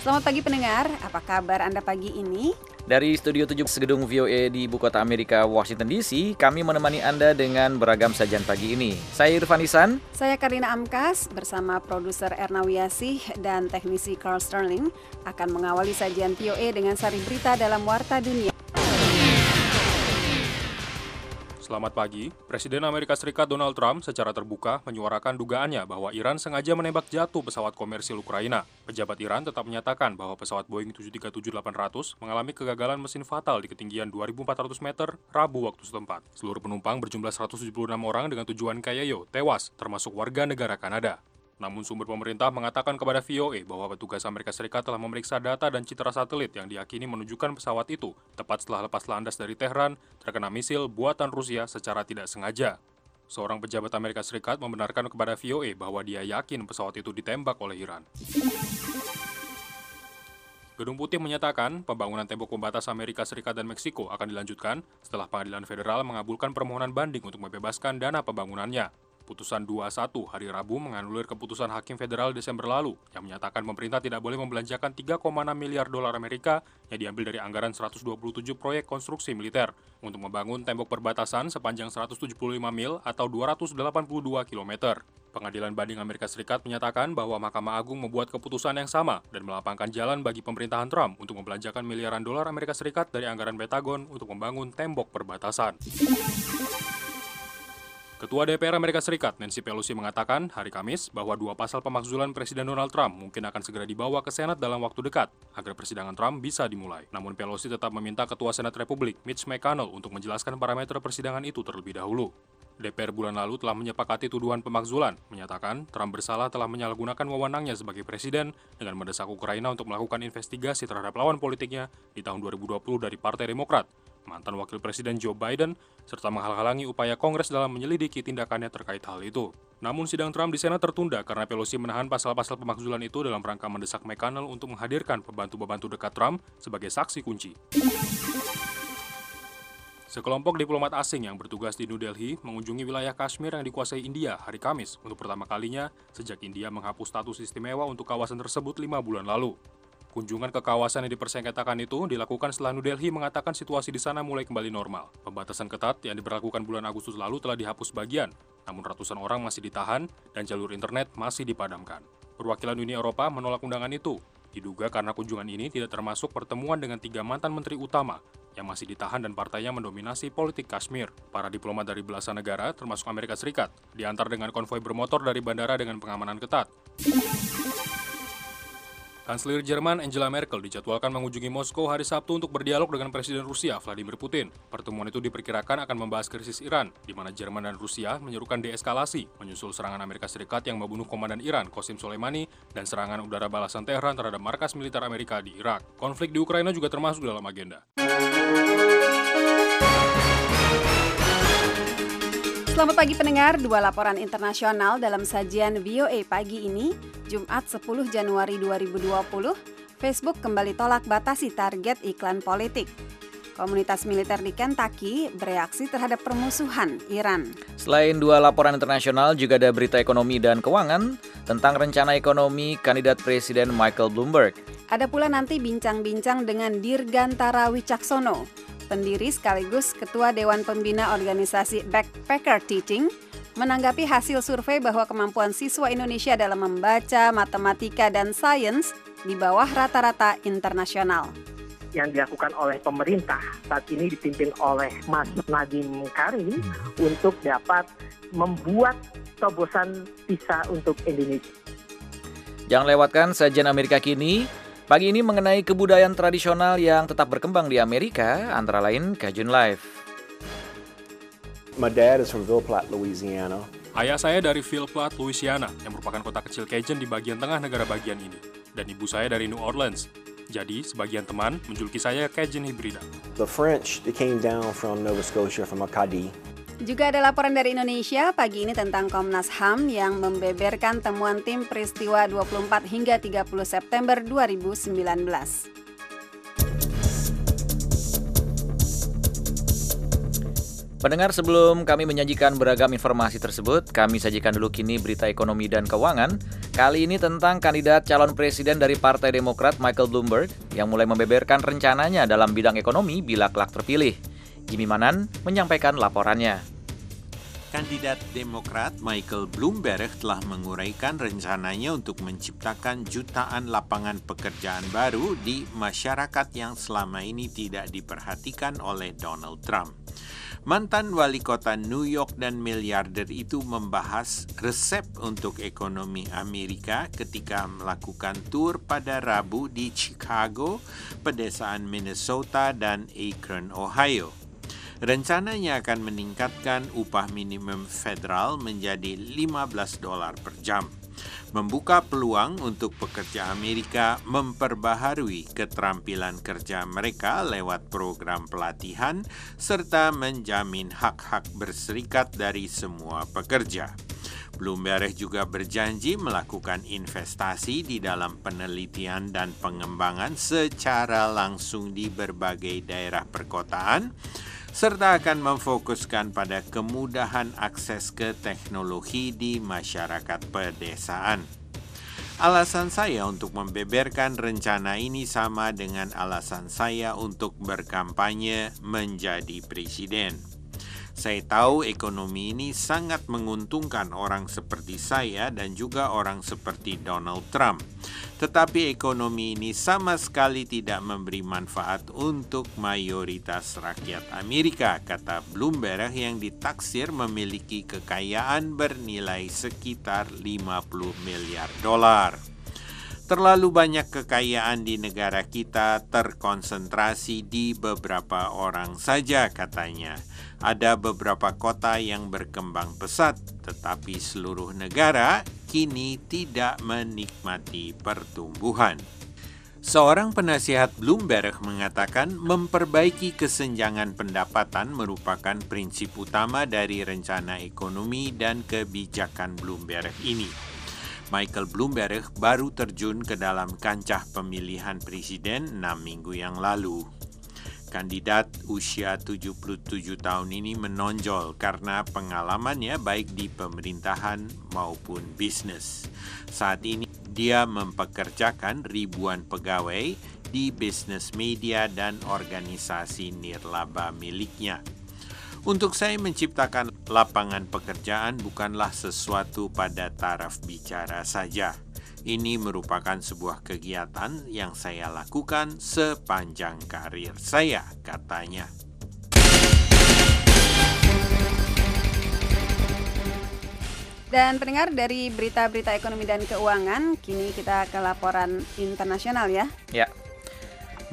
Selamat pagi pendengar, apa kabar Anda pagi ini? Dari Studio 7 Gedung VOA di Ibu Kota Amerika, Washington DC, kami menemani Anda dengan beragam sajian pagi ini. Saya Irfan Isan. Saya Karina Amkas bersama produser Erna Wiyasih dan teknisi Carl Sterling akan mengawali sajian VOA dengan sari berita dalam Warta Dunia. Selamat pagi, Presiden Amerika Serikat Donald Trump secara terbuka menyuarakan dugaannya bahwa Iran sengaja menembak jatuh pesawat komersil Ukraina. Pejabat Iran tetap menyatakan bahwa pesawat Boeing 737-800 mengalami kegagalan mesin fatal di ketinggian 2.400 meter Rabu waktu setempat. Seluruh penumpang berjumlah 176 orang dengan tujuan Kayayo tewas, termasuk warga negara Kanada. Namun sumber pemerintah mengatakan kepada VOA bahwa petugas Amerika Serikat telah memeriksa data dan citra satelit yang diyakini menunjukkan pesawat itu tepat setelah lepas landas dari Tehran terkena misil buatan Rusia secara tidak sengaja. Seorang pejabat Amerika Serikat membenarkan kepada VOA bahwa dia yakin pesawat itu ditembak oleh Iran. Gedung Putih menyatakan pembangunan tembok pembatas Amerika Serikat dan Meksiko akan dilanjutkan setelah pengadilan federal mengabulkan permohonan banding untuk membebaskan dana pembangunannya. Putusan 21 hari Rabu menganulir keputusan Hakim Federal Desember lalu yang menyatakan pemerintah tidak boleh membelanjakan 3,6 miliar dolar Amerika yang diambil dari anggaran 127 proyek konstruksi militer untuk membangun tembok perbatasan sepanjang 175 mil atau 282 km. Pengadilan Banding Amerika Serikat menyatakan bahwa Mahkamah Agung membuat keputusan yang sama dan melapangkan jalan bagi pemerintahan Trump untuk membelanjakan miliaran dolar Amerika Serikat dari anggaran Pentagon untuk membangun tembok perbatasan. Ketua DPR Amerika Serikat Nancy Pelosi mengatakan hari Kamis bahwa dua pasal pemakzulan Presiden Donald Trump mungkin akan segera dibawa ke Senat dalam waktu dekat agar persidangan Trump bisa dimulai. Namun Pelosi tetap meminta Ketua Senat Republik Mitch McConnell untuk menjelaskan parameter persidangan itu terlebih dahulu. DPR bulan lalu telah menyepakati tuduhan pemakzulan, menyatakan Trump bersalah telah menyalahgunakan wewenangnya sebagai presiden dengan mendesak Ukraina untuk melakukan investigasi terhadap lawan politiknya di tahun 2020 dari Partai Demokrat mantan Wakil Presiden Joe Biden, serta menghalang-halangi upaya Kongres dalam menyelidiki tindakannya terkait hal itu. Namun sidang Trump di Senat tertunda karena Pelosi menahan pasal-pasal pemakzulan itu dalam rangka mendesak McConnell untuk menghadirkan pembantu-pembantu dekat Trump sebagai saksi kunci. Sekelompok diplomat asing yang bertugas di New Delhi mengunjungi wilayah Kashmir yang dikuasai India hari Kamis untuk pertama kalinya sejak India menghapus status istimewa untuk kawasan tersebut lima bulan lalu. Kunjungan ke kawasan yang dipersengketakan itu dilakukan setelah New Delhi mengatakan situasi di sana mulai kembali normal. Pembatasan ketat yang diberlakukan bulan Agustus lalu telah dihapus bagian, namun ratusan orang masih ditahan dan jalur internet masih dipadamkan. Perwakilan Uni Eropa menolak undangan itu, diduga karena kunjungan ini tidak termasuk pertemuan dengan tiga mantan menteri utama yang masih ditahan dan partainya mendominasi politik Kashmir. Para diplomat dari belasan negara, termasuk Amerika Serikat, diantar dengan konvoi bermotor dari bandara dengan pengamanan ketat. Kanselir Jerman Angela Merkel dijadwalkan mengunjungi Moskow hari Sabtu untuk berdialog dengan Presiden Rusia Vladimir Putin. Pertemuan itu diperkirakan akan membahas krisis Iran, di mana Jerman dan Rusia menyerukan deeskalasi, menyusul serangan Amerika Serikat yang membunuh Komandan Iran Qasem Soleimani dan serangan udara balasan Tehran terhadap markas militer Amerika di Irak. Konflik di Ukraina juga termasuk dalam agenda. Selamat pagi pendengar, dua laporan internasional dalam sajian VOA pagi ini, Jumat 10 Januari 2020. Facebook kembali tolak batasi target iklan politik. Komunitas militer di Kentucky bereaksi terhadap permusuhan Iran. Selain dua laporan internasional, juga ada berita ekonomi dan keuangan tentang rencana ekonomi kandidat Presiden Michael Bloomberg. Ada pula nanti bincang-bincang dengan Dirgantara Wicaksono, pendiri sekaligus Ketua Dewan Pembina Organisasi Backpacker Teaching, menanggapi hasil survei bahwa kemampuan siswa Indonesia dalam membaca, matematika, dan sains di bawah rata-rata internasional yang dilakukan oleh pemerintah saat ini dipimpin oleh Mas Nadiem Karim untuk dapat membuat terobosan visa untuk Indonesia. Jangan lewatkan sajian Amerika kini. Pagi ini mengenai kebudayaan tradisional yang tetap berkembang di Amerika, antara lain Cajun Life. My dad is from Ville Platte, Louisiana. Ayah saya dari Ville Platte, Louisiana, yang merupakan kota kecil Cajun di bagian tengah negara bagian ini. Dan ibu saya dari New Orleans. Jadi, sebagian teman menjuluki saya Cajun Hibrida. The French, they came down from Nova Scotia, from Acadie. Juga ada laporan dari Indonesia pagi ini tentang Komnas HAM yang membeberkan temuan tim peristiwa 24 hingga 30 September 2019. Pendengar sebelum kami menyajikan beragam informasi tersebut, kami sajikan dulu kini berita ekonomi dan keuangan. Kali ini tentang kandidat calon presiden dari Partai Demokrat Michael Bloomberg yang mulai membeberkan rencananya dalam bidang ekonomi bila kelak terpilih. Jimmy Manan menyampaikan laporannya. Kandidat Demokrat Michael Bloomberg telah menguraikan rencananya untuk menciptakan jutaan lapangan pekerjaan baru di masyarakat yang selama ini tidak diperhatikan oleh Donald Trump. Mantan wali kota New York dan miliarder itu membahas resep untuk ekonomi Amerika ketika melakukan tur pada Rabu di Chicago, pedesaan Minnesota, dan Akron, Ohio. Rencananya akan meningkatkan upah minimum federal menjadi 15 dolar per jam membuka peluang untuk pekerja Amerika memperbaharui keterampilan kerja mereka lewat program pelatihan serta menjamin hak-hak berserikat dari semua pekerja. Bloomberg juga berjanji melakukan investasi di dalam penelitian dan pengembangan secara langsung di berbagai daerah perkotaan serta akan memfokuskan pada kemudahan akses ke teknologi di masyarakat pedesaan. Alasan saya untuk membeberkan rencana ini sama dengan alasan saya untuk berkampanye menjadi presiden. Saya tahu ekonomi ini sangat menguntungkan orang seperti saya dan juga orang seperti Donald Trump. Tetapi ekonomi ini sama sekali tidak memberi manfaat untuk mayoritas rakyat Amerika, kata Bloomberg yang ditaksir memiliki kekayaan bernilai sekitar 50 miliar dolar. Terlalu banyak kekayaan di negara kita terkonsentrasi di beberapa orang saja, katanya. Ada beberapa kota yang berkembang pesat, tetapi seluruh negara kini tidak menikmati pertumbuhan. Seorang penasihat Bloomberg mengatakan memperbaiki kesenjangan pendapatan merupakan prinsip utama dari rencana ekonomi dan kebijakan Bloomberg ini. Michael Bloomberg baru terjun ke dalam kancah pemilihan presiden 6 minggu yang lalu. Kandidat usia 77 tahun ini menonjol karena pengalamannya baik di pemerintahan maupun bisnis. Saat ini dia mempekerjakan ribuan pegawai di bisnis media dan organisasi nirlaba miliknya. Untuk saya menciptakan lapangan pekerjaan bukanlah sesuatu pada taraf bicara saja. Ini merupakan sebuah kegiatan yang saya lakukan sepanjang karir saya, katanya. Dan pendengar dari berita-berita ekonomi dan keuangan, kini kita ke laporan internasional ya. Ya.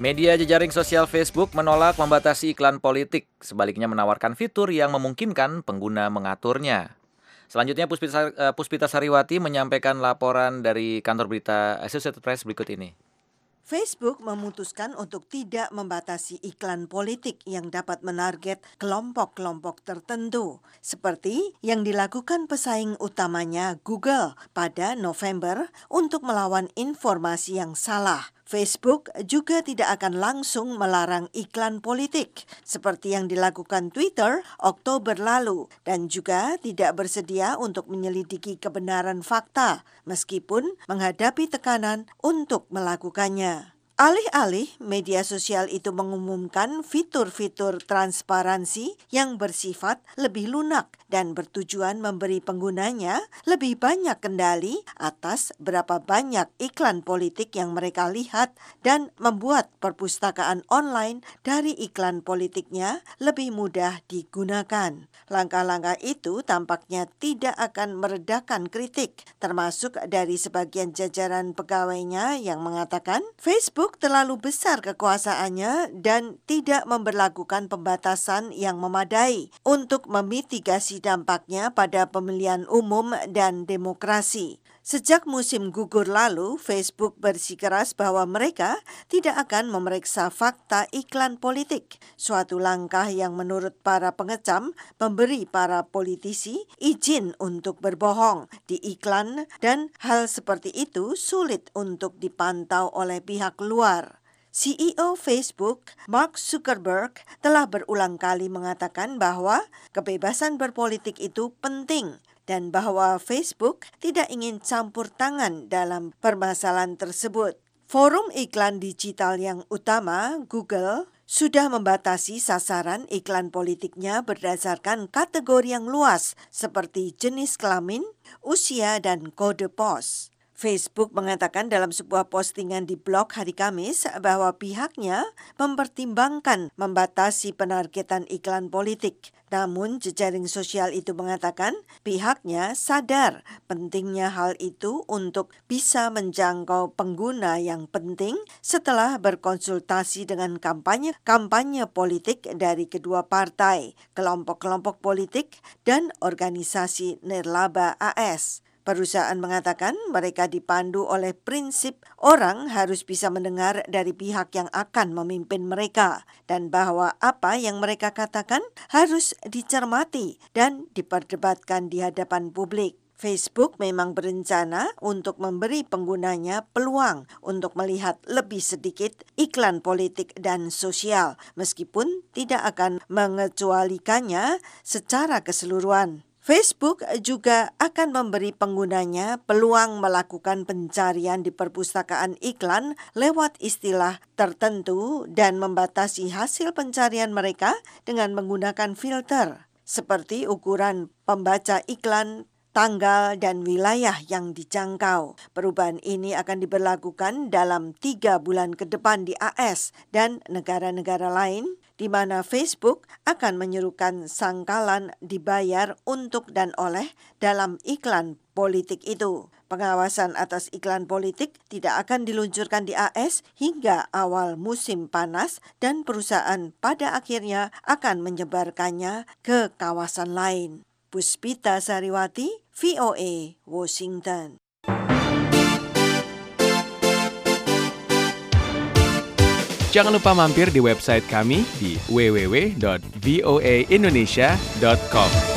Media jejaring sosial Facebook menolak membatasi iklan politik, sebaliknya menawarkan fitur yang memungkinkan pengguna mengaturnya. Selanjutnya Puspita, uh, Puspita Sariwati menyampaikan laporan dari kantor berita Associated Press berikut ini. Facebook memutuskan untuk tidak membatasi iklan politik yang dapat menarget kelompok-kelompok tertentu, seperti yang dilakukan pesaing utamanya Google pada November untuk melawan informasi yang salah Facebook juga tidak akan langsung melarang iklan politik seperti yang dilakukan Twitter Oktober lalu dan juga tidak bersedia untuk menyelidiki kebenaran fakta meskipun menghadapi tekanan untuk melakukannya. Alih-alih media sosial itu mengumumkan fitur-fitur transparansi yang bersifat lebih lunak dan bertujuan memberi penggunanya lebih banyak kendali atas berapa banyak iklan politik yang mereka lihat dan membuat perpustakaan online dari iklan politiknya lebih mudah digunakan. Langkah-langkah itu tampaknya tidak akan meredakan kritik, termasuk dari sebagian jajaran pegawainya yang mengatakan Facebook terlalu besar kekuasaannya dan tidak memberlakukan pembatasan yang memadai untuk memitigasi dampaknya pada pemilihan umum dan demokrasi. Sejak musim gugur lalu, Facebook bersikeras bahwa mereka tidak akan memeriksa fakta iklan politik, suatu langkah yang menurut para pengecam memberi para politisi izin untuk berbohong di iklan dan hal seperti itu sulit untuk dipantau oleh pihak luar. CEO Facebook, Mark Zuckerberg, telah berulang kali mengatakan bahwa kebebasan berpolitik itu penting dan bahwa Facebook tidak ingin campur tangan dalam permasalahan tersebut. Forum iklan digital yang utama, Google, sudah membatasi sasaran iklan politiknya berdasarkan kategori yang luas seperti jenis kelamin, usia, dan kode pos. Facebook mengatakan dalam sebuah postingan di blog hari Kamis bahwa pihaknya mempertimbangkan membatasi penargetan iklan politik. Namun jejaring sosial itu mengatakan pihaknya sadar pentingnya hal itu untuk bisa menjangkau pengguna yang penting setelah berkonsultasi dengan kampanye-kampanye politik dari kedua partai, kelompok-kelompok politik, dan organisasi nirlaba AS. Perusahaan mengatakan mereka dipandu oleh prinsip orang harus bisa mendengar dari pihak yang akan memimpin mereka dan bahwa apa yang mereka katakan harus dicermati dan diperdebatkan di hadapan publik. Facebook memang berencana untuk memberi penggunanya peluang untuk melihat lebih sedikit iklan politik dan sosial, meskipun tidak akan mengecualikannya secara keseluruhan. Facebook juga akan memberi penggunanya peluang melakukan pencarian di perpustakaan iklan lewat istilah tertentu dan membatasi hasil pencarian mereka dengan menggunakan filter seperti ukuran pembaca iklan tanggal, dan wilayah yang dijangkau. Perubahan ini akan diberlakukan dalam tiga bulan ke depan di AS dan negara-negara lain di mana Facebook akan menyerukan sangkalan dibayar untuk dan oleh dalam iklan politik itu. Pengawasan atas iklan politik tidak akan diluncurkan di AS hingga awal musim panas dan perusahaan pada akhirnya akan menyebarkannya ke kawasan lain. Puspita Sariwati, VOA, Washington. Jangan lupa mampir di website kami di www.voaindonesia.com.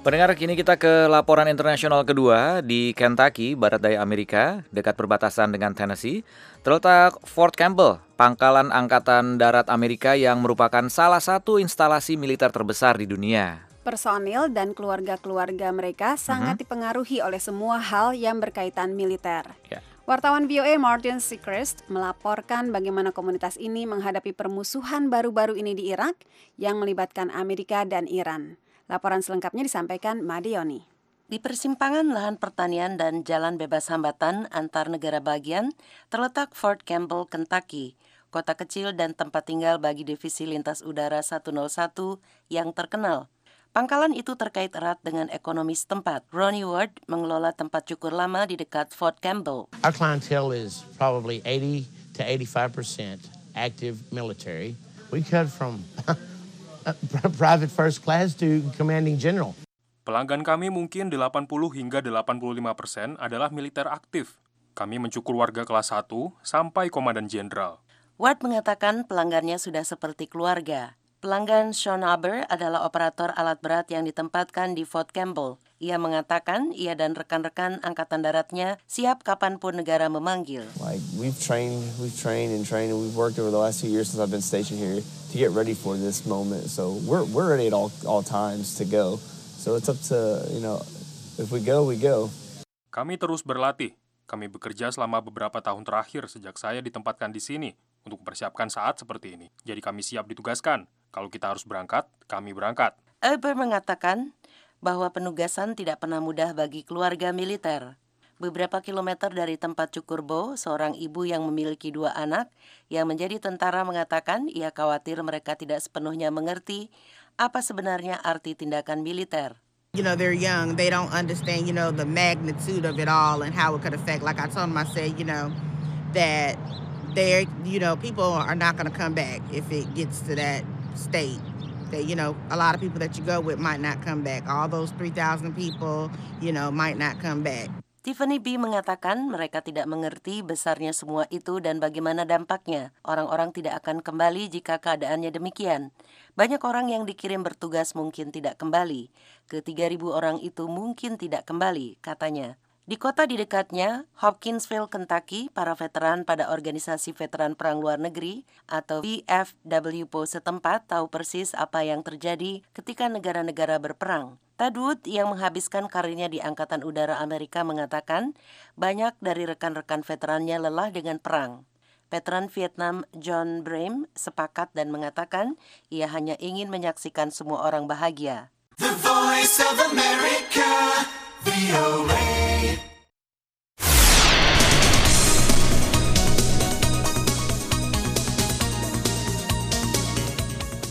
Pendengar, kini kita ke laporan internasional kedua di Kentucky, barat daya Amerika, dekat perbatasan dengan Tennessee. Terletak Fort Campbell, pangkalan Angkatan Darat Amerika yang merupakan salah satu instalasi militer terbesar di dunia personil dan keluarga-keluarga mereka sangat uh-huh. dipengaruhi oleh semua hal yang berkaitan militer. Yeah. Wartawan VOA Martin Seacrest melaporkan bagaimana komunitas ini menghadapi permusuhan baru-baru ini di Irak yang melibatkan Amerika dan Iran. Laporan selengkapnya disampaikan Madeoni. Di persimpangan lahan pertanian dan jalan bebas hambatan antar negara bagian terletak Fort Campbell, Kentucky, kota kecil dan tempat tinggal bagi divisi lintas udara 101 yang terkenal. Pangkalan itu terkait erat dengan ekonomi setempat. Ronnie Ward mengelola tempat cukur lama di dekat Fort Campbell. Our clientele is probably 80 to 85% active military. We cut from private first class to commanding general. Pelanggan kami mungkin 80 hingga 85 persen adalah militer aktif. Kami mencukur warga kelas 1 sampai komandan jenderal. Ward mengatakan pelanggannya sudah seperti keluarga. Pelanggan Sean Aber adalah operator alat berat yang ditempatkan di Fort Campbell. Ia mengatakan ia dan rekan-rekan angkatan daratnya siap kapan pun negara memanggil. Like we've trained, we've trained and trained, and we've worked over the last few years since I've been stationed here to get ready for this moment. So we're we're ready at all all times to go. So it's up to you know, if we go, we go. Kami terus berlatih. Kami bekerja selama beberapa tahun terakhir sejak saya ditempatkan di sini untuk mempersiapkan saat seperti ini. Jadi kami siap ditugaskan. Kalau kita harus berangkat, kami berangkat. Aber mengatakan bahwa penugasan tidak pernah mudah bagi keluarga militer. Beberapa kilometer dari tempat Cukurbo, seorang ibu yang memiliki dua anak yang menjadi tentara mengatakan ia khawatir mereka tidak sepenuhnya mengerti apa sebenarnya arti tindakan militer. You know, they're young. They don't understand, you know, the magnitude of it all and how it could affect. Like I told them, I said, you know, that they're, you know, people are not going to come back if it gets to that state. That, you know, a lot of people that you go with might not come back. All those 3,000 people, you know, might not come back. Tiffany B mengatakan mereka tidak mengerti besarnya semua itu dan bagaimana dampaknya. Orang-orang tidak akan kembali jika keadaannya demikian. Banyak orang yang dikirim bertugas mungkin tidak kembali. Ke 3.000 orang itu mungkin tidak kembali, katanya. Di kota di dekatnya, Hopkinsville, Kentucky, para veteran pada organisasi veteran perang luar negeri atau VFWPO setempat tahu persis apa yang terjadi ketika negara-negara berperang. Tadwood yang menghabiskan karirnya di Angkatan Udara Amerika mengatakan banyak dari rekan-rekan veterannya lelah dengan perang. Veteran Vietnam John Brame sepakat dan mengatakan ia hanya ingin menyaksikan semua orang bahagia. The Voice of America, VOA.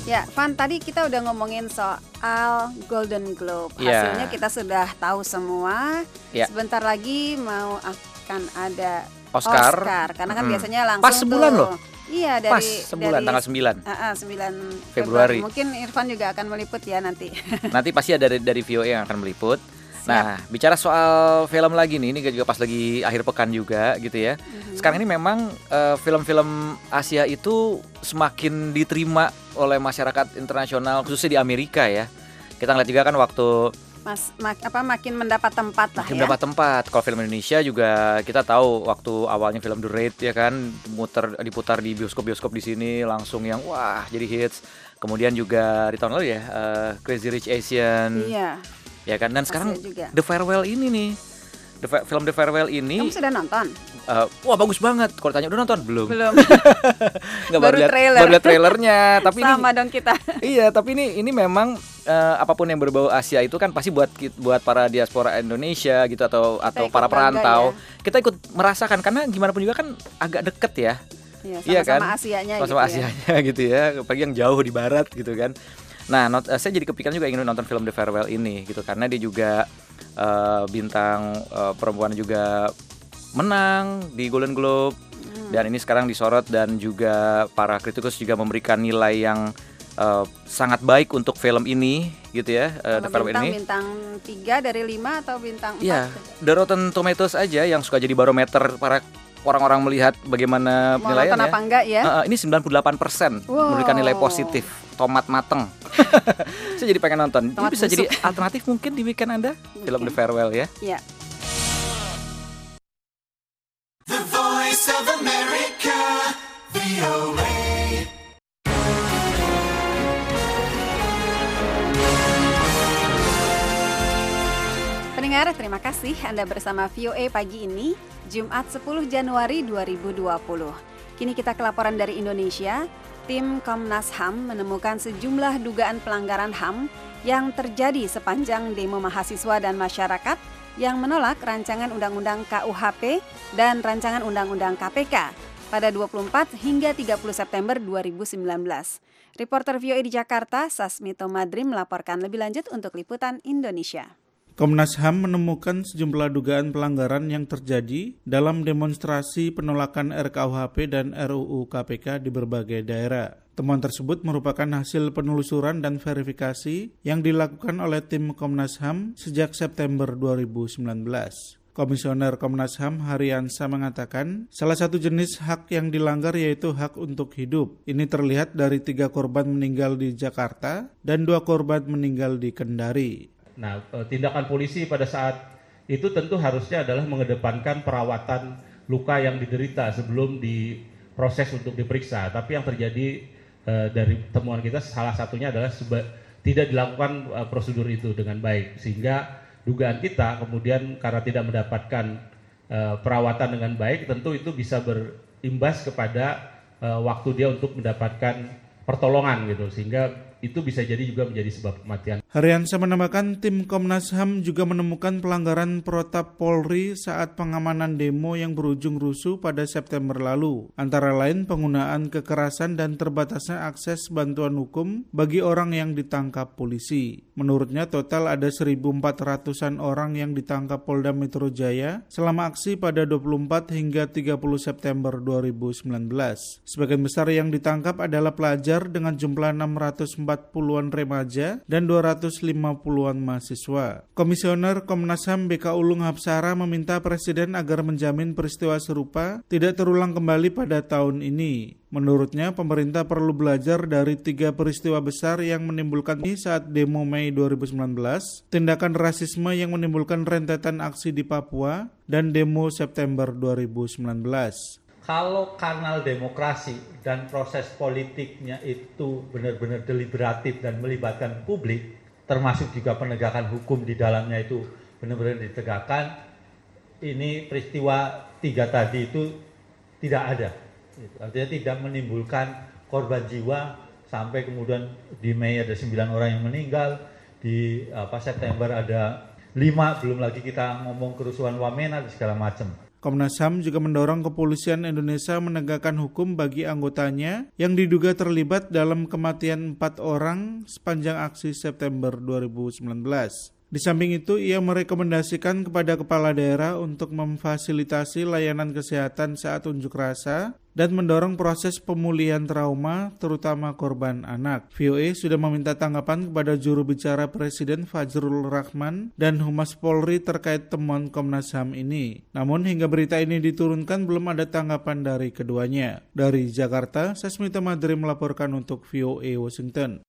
Ya, Van tadi kita udah ngomongin soal Golden Globe. Ya. Hasilnya kita sudah tahu semua. Ya. Sebentar lagi mau akan ada Oscar. karena kan Mm-mm. biasanya langsung Pas sebulan tuh. loh. Iya dari Pas sebulan, dari, tanggal 9. Ah, ah, 9 Februari. Mungkin Irfan juga akan meliput ya nanti. Nanti pasti ada dari, dari VOA yang akan meliput. Nah, bicara soal film lagi nih, ini juga pas lagi akhir pekan juga gitu ya. Sekarang ini memang eh, film-film Asia itu semakin diterima oleh masyarakat internasional, khususnya di Amerika ya. Kita ngeliat juga kan waktu Mas mak- apa makin mendapat tempat lah makin ya. mendapat tempat. Kalau film Indonesia juga kita tahu waktu awalnya film The Raid ya kan muter diputar di bioskop-bioskop di sini langsung yang wah jadi hits. Kemudian juga di tahun lalu ya eh, Crazy Rich Asian. Iya. Ya kan dan sekarang juga. The Farewell ini nih. The film The Farewell ini Kamu sudah nonton? eh, wah bagus banget. Kalau tanya udah nonton belum? Belum. Nggak, Baru lihat trailer. baru lihat trailernya. tapi ini Sama dong kita. iya, tapi ini ini memang eh, apa pun yang berbau Asia itu kan pasti buat buat para diaspora Indonesia gitu atau atau ikut para perantau. ya. Kita ikut merasakan karena gimana pun juga kan agak deket ya. Iya, Iya kan? sama-sama Asianya Sama-sama gitu ya. Asianya gitu ya. Apalagi yang jauh di barat gitu kan. Nah, not- eh, saya jadi kepikiran juga ingin nonton film The Farewell ini gitu karena dia juga eh, bintang eh, perempuan juga menang di Golden Globe Hmm. dan ini sekarang disorot dan juga para kritikus juga memberikan nilai yang eh, sangat baik untuk film ini gitu ya eh, The Farewell bintang ini. bintang 3 dari 5 atau bintang 4? Iya, The Rotten Tomatoes aja yang suka jadi barometer para orang-orang melihat bagaimana Mau penilaian ya. apa enggak ya? Eh, ini 98% Wow. memberikan nilai positif. Tomat mateng. Saya jadi pengen nonton. Ini Tomat bisa jadi busuk. alternatif mungkin di weekend Anda film The Farewell ya. Iya. The Voice of America, VOA. Pendengar, terima kasih Anda bersama VOA pagi ini, Jumat 10 Januari 2020. Kini kita ke laporan dari Indonesia. Tim Komnas HAM menemukan sejumlah dugaan pelanggaran HAM yang terjadi sepanjang demo mahasiswa dan masyarakat yang menolak rancangan Undang-Undang KUHP dan rancangan Undang-Undang KPK pada 24 hingga 30 September 2019. Reporter VOA di Jakarta, Sasmito Madrim melaporkan lebih lanjut untuk Liputan Indonesia. Komnas HAM menemukan sejumlah dugaan pelanggaran yang terjadi dalam demonstrasi penolakan RKUHP dan RUU KPK di berbagai daerah. Temuan tersebut merupakan hasil penelusuran dan verifikasi yang dilakukan oleh tim Komnas HAM sejak September 2019. Komisioner Komnas HAM Haryansa mengatakan, salah satu jenis hak yang dilanggar yaitu hak untuk hidup. Ini terlihat dari tiga korban meninggal di Jakarta dan dua korban meninggal di Kendari. Nah, eh, tindakan polisi pada saat itu tentu harusnya adalah mengedepankan perawatan luka yang diderita sebelum diproses untuk diperiksa. Tapi yang terjadi eh, dari temuan kita salah satunya adalah tidak dilakukan uh, prosedur itu dengan baik sehingga dugaan kita kemudian karena tidak mendapatkan perawatan dengan baik tentu itu bisa berimbas kepada waktu dia untuk mendapatkan pertolongan gitu sehingga itu bisa jadi juga menjadi sebab kematian. Haryansa menambahkan tim Komnas HAM juga menemukan pelanggaran protap Polri saat pengamanan demo yang berujung rusuh pada September lalu. Antara lain penggunaan kekerasan dan terbatasnya akses bantuan hukum bagi orang yang ditangkap polisi. Menurutnya total ada 1.400-an orang yang ditangkap Polda Metro Jaya selama aksi pada 24 hingga 30 September 2019. Sebagian besar yang ditangkap adalah pelajar dengan jumlah 600 140-an remaja dan 250-an mahasiswa. Komisioner Komnas HAM BK Ulung Hapsara meminta Presiden agar menjamin peristiwa serupa tidak terulang kembali pada tahun ini. Menurutnya, pemerintah perlu belajar dari tiga peristiwa besar yang menimbulkan ini saat demo Mei 2019, tindakan rasisme yang menimbulkan rentetan aksi di Papua, dan demo September 2019 kalau kanal demokrasi dan proses politiknya itu benar-benar deliberatif dan melibatkan publik, termasuk juga penegakan hukum di dalamnya itu benar-benar ditegakkan, ini peristiwa tiga tadi itu tidak ada. Artinya tidak menimbulkan korban jiwa sampai kemudian di Mei ada 9 orang yang meninggal, di apa September ada lima belum lagi kita ngomong kerusuhan Wamena dan segala macam. Komnas HAM juga mendorong kepolisian Indonesia menegakkan hukum bagi anggotanya yang diduga terlibat dalam kematian empat orang sepanjang aksi September 2019. Di samping itu, ia merekomendasikan kepada kepala daerah untuk memfasilitasi layanan kesehatan saat unjuk rasa dan mendorong proses pemulihan trauma, terutama korban anak. VOA sudah meminta tanggapan kepada juru bicara Presiden Fajrul Rahman dan Humas Polri terkait temuan Komnas HAM ini. Namun hingga berita ini diturunkan belum ada tanggapan dari keduanya. Dari Jakarta, Sasmita Madri melaporkan untuk VOA Washington.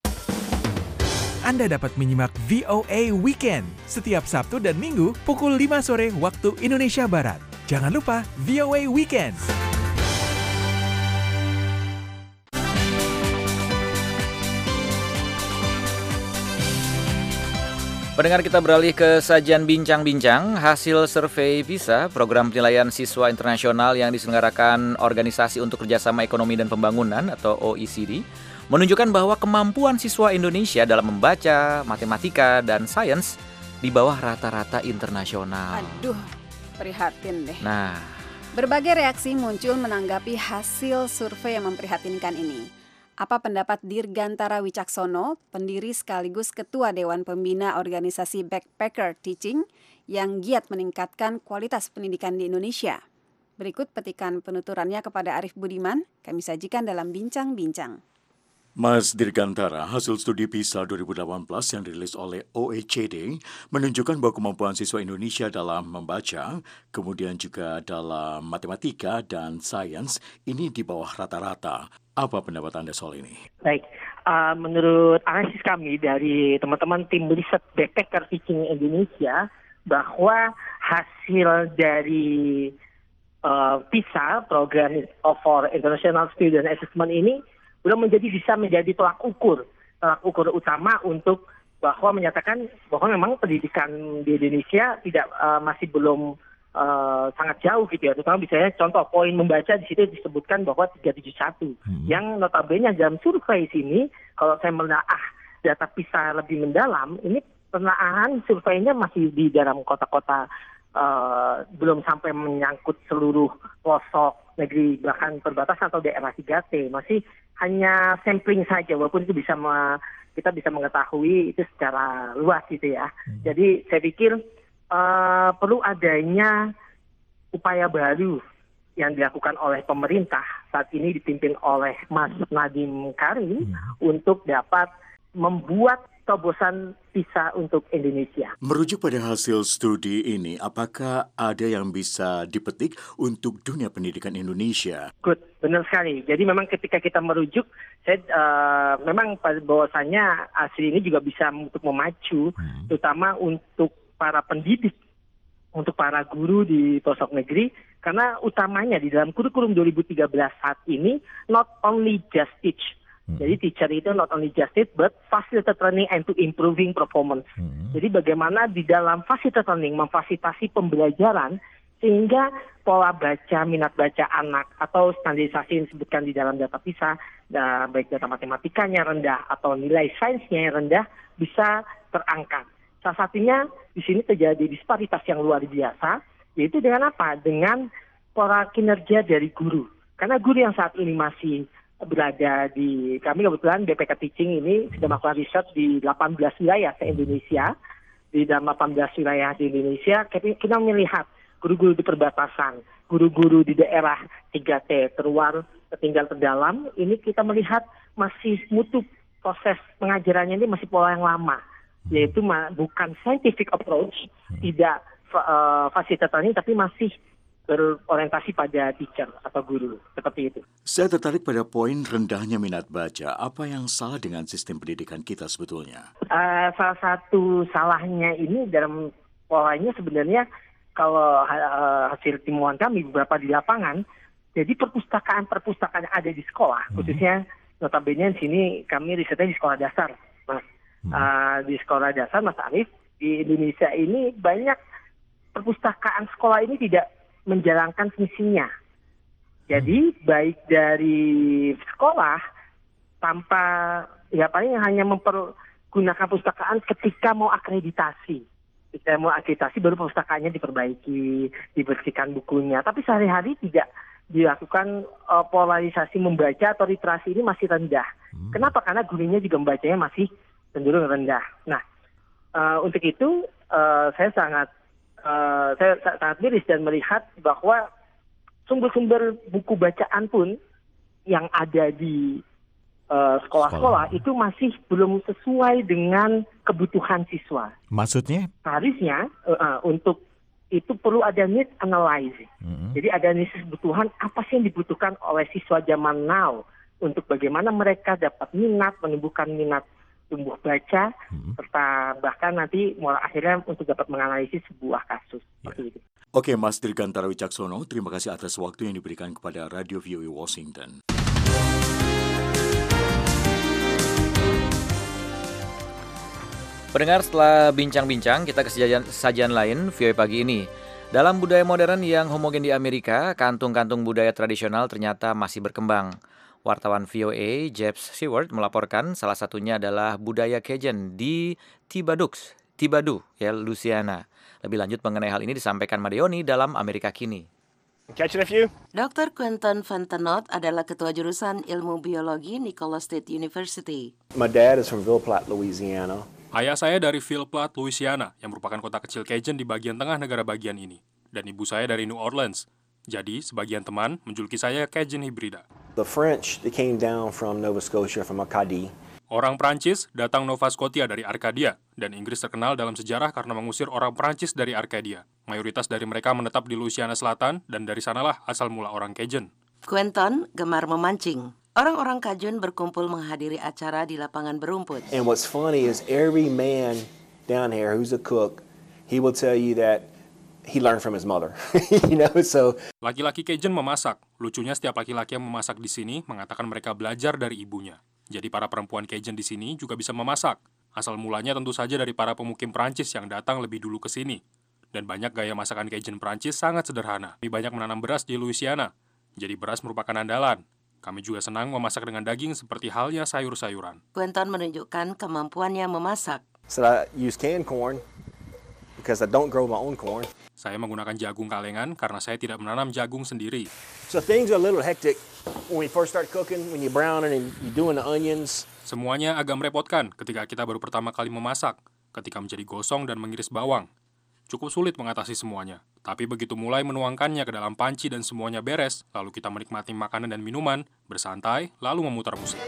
Anda dapat menyimak VOA Weekend setiap Sabtu dan Minggu pukul 5 sore waktu Indonesia Barat. Jangan lupa VOA Weekend. Pendengar kita beralih ke sajian bincang-bincang hasil survei PISA, program penilaian siswa internasional yang diselenggarakan Organisasi untuk Kerjasama Ekonomi dan Pembangunan atau OECD menunjukkan bahwa kemampuan siswa Indonesia dalam membaca, matematika, dan sains di bawah rata-rata internasional. Aduh, prihatin deh. Nah, berbagai reaksi muncul menanggapi hasil survei yang memprihatinkan ini. Apa pendapat Dirgantara Wicaksono, pendiri sekaligus ketua Dewan Pembina Organisasi Backpacker Teaching yang giat meningkatkan kualitas pendidikan di Indonesia? Berikut petikan penuturannya kepada Arif Budiman, kami sajikan dalam bincang-bincang. Mas Dirgantara, hasil studi PISA 2018 yang dirilis oleh OECD menunjukkan bahwa kemampuan siswa Indonesia dalam membaca, kemudian juga dalam matematika dan sains ini di bawah rata-rata. Apa pendapat Anda soal ini? Baik, uh, menurut analisis kami dari teman-teman tim riset Backpacker Teaching Indonesia, bahwa hasil dari uh, PISA, Program for International Student Assessment ini, belum menjadi bisa menjadi tolak ukur tolak ukur utama untuk bahwa menyatakan bahwa memang pendidikan di Indonesia tidak uh, masih belum uh, sangat jauh gitu ya. Terutama misalnya contoh poin membaca di situ disebutkan bahwa 371. Hmm. Yang notabene dalam survei sini kalau saya menelaah data PISA lebih mendalam, ini penelaahan surveinya masih di dalam kota-kota uh, belum sampai menyangkut seluruh pelosok negeri bahkan perbatasan atau daerah 3T. Masih hanya sampling saja walaupun itu bisa me, kita bisa mengetahui itu secara luas gitu ya. Hmm. Jadi saya pikir uh, perlu adanya upaya baru yang dilakukan oleh pemerintah saat ini dipimpin oleh Mas Nadiem Karim hmm. untuk dapat membuat terobosan PISA untuk Indonesia. Merujuk pada hasil studi ini, apakah ada yang bisa dipetik untuk dunia pendidikan Indonesia? Good, benar sekali. Jadi memang ketika kita merujuk, saya uh, memang bahwasanya hasil ini juga bisa untuk memacu, hmm. terutama untuk para pendidik, untuk para guru di pelosok negeri, karena utamanya di dalam kurikulum 2013 saat ini, not only just teach, Hmm. Jadi teacher itu not only just it, but facilitate learning and to improving performance. Hmm. Jadi bagaimana di dalam facilitate learning memfasilitasi pembelajaran sehingga pola baca, minat baca anak atau standarisasi yang disebutkan di dalam data PISA, baik data matematikanya rendah atau nilai sainsnya yang rendah bisa terangkat. Salah satunya di sini terjadi disparitas yang luar biasa, yaitu dengan apa? Dengan pola kinerja dari guru. Karena guru yang saat ini masih berada di kami kebetulan BPK Teaching ini sudah melakukan riset di 18 wilayah se Indonesia. Di dalam 18 wilayah di Indonesia kita melihat guru-guru di perbatasan guru-guru di daerah 3T terluar tertinggal terdalam ini kita melihat masih mutu proses pengajarannya ini masih pola yang lama. Yaitu bukan scientific approach tidak uh, fasilitatornya tapi masih berorientasi pada teacher atau guru seperti itu. Saya tertarik pada poin rendahnya minat baca. Apa yang salah dengan sistem pendidikan kita sebetulnya? Uh, salah satu salahnya ini dalam polanya sebenarnya kalau uh, hasil timuan kami beberapa di lapangan, jadi perpustakaan-perpustakaan yang ada di sekolah, hmm. khususnya notabene di sini kami risetnya di sekolah dasar, mas. Hmm. Uh, di sekolah dasar, Mas Arif, di Indonesia ini banyak perpustakaan sekolah ini tidak menjalankan fungsinya. Jadi baik dari sekolah tanpa ya paling hanya mempergunakan pustakaan ketika mau akreditasi. Ketika mau akreditasi baru pustakaannya diperbaiki, dibersihkan bukunya. Tapi sehari-hari tidak dilakukan uh, polarisasi membaca atau literasi ini masih rendah. Hmm. Kenapa? Karena gurunya juga membacanya masih cenderung rendah. Nah, uh, untuk itu uh, saya sangat uh, saya sangat miris dan melihat bahwa sumber-sumber buku bacaan pun yang ada di eh, sekolah-sekolah uh, itu masih belum sesuai dengan kebutuhan siswa. Maksudnya? Harusnya uh, uh, untuk itu perlu ada need analysis. Mm-hmm. Jadi ada analisis kebutuhan apa sih yang dibutuhkan oleh siswa zaman now untuk bagaimana mereka dapat minat, menumbuhkan minat tumbuh baca hmm. serta bahkan nanti mulai akhirnya untuk dapat menganalisis sebuah kasus yeah. itu. Oke, Mas Dirgantara Wicaksono, terima kasih atas waktu yang diberikan kepada Radio VOA Washington. Pendengar setelah bincang-bincang, kita ke sajian, sajian lain VOA pagi ini. Dalam budaya modern yang homogen di Amerika, kantung-kantung budaya tradisional ternyata masih berkembang. Wartawan VOA Jeff Seward melaporkan salah satunya adalah budaya Cajun di Tibadux, Tibadu, ya Louisiana. Lebih lanjut mengenai hal ini disampaikan Madeoni dalam Amerika Kini. Dr. Quentin Fantenot adalah ketua jurusan ilmu biologi Nicola State University. My dad is from Ville Platte, Louisiana. Ayah saya dari Ville Platte, Louisiana, yang merupakan kota kecil Cajun di bagian tengah negara bagian ini. Dan ibu saya dari New Orleans, jadi, sebagian teman menjuluki saya Cajun Hibrida. The French, they came down from Nova Scotia, from Acadie. Orang Prancis datang Nova Scotia dari Arkadia, dan Inggris terkenal dalam sejarah karena mengusir orang Prancis dari Arkadia. Mayoritas dari mereka menetap di Louisiana Selatan, dan dari sanalah asal mula orang Cajun. Quentin gemar memancing. Orang-orang Cajun berkumpul menghadiri acara di lapangan berumput. And what's funny is every man down here who's a cook, he will tell you that he learned from his mother. you know, so laki-laki Cajun memasak. Lucunya setiap laki-laki yang memasak di sini mengatakan mereka belajar dari ibunya. Jadi para perempuan Cajun di sini juga bisa memasak. Asal mulanya tentu saja dari para pemukim Prancis yang datang lebih dulu ke sini. Dan banyak gaya masakan Cajun Prancis sangat sederhana. Kami banyak menanam beras di Louisiana. Jadi beras merupakan andalan. Kami juga senang memasak dengan daging seperti halnya sayur-sayuran. Quentin menunjukkan kemampuannya memasak. So I use canned corn because I don't grow my own corn. Saya menggunakan jagung kalengan karena saya tidak menanam jagung sendiri. So things are a little hectic when we first start cooking, when you brown and you doing the onions. Semuanya agak merepotkan ketika kita baru pertama kali memasak, ketika menjadi gosong dan mengiris bawang. Cukup sulit mengatasi semuanya, tapi begitu mulai menuangkannya ke dalam panci dan semuanya beres, lalu kita menikmati makanan dan minuman, bersantai, lalu memutar musik.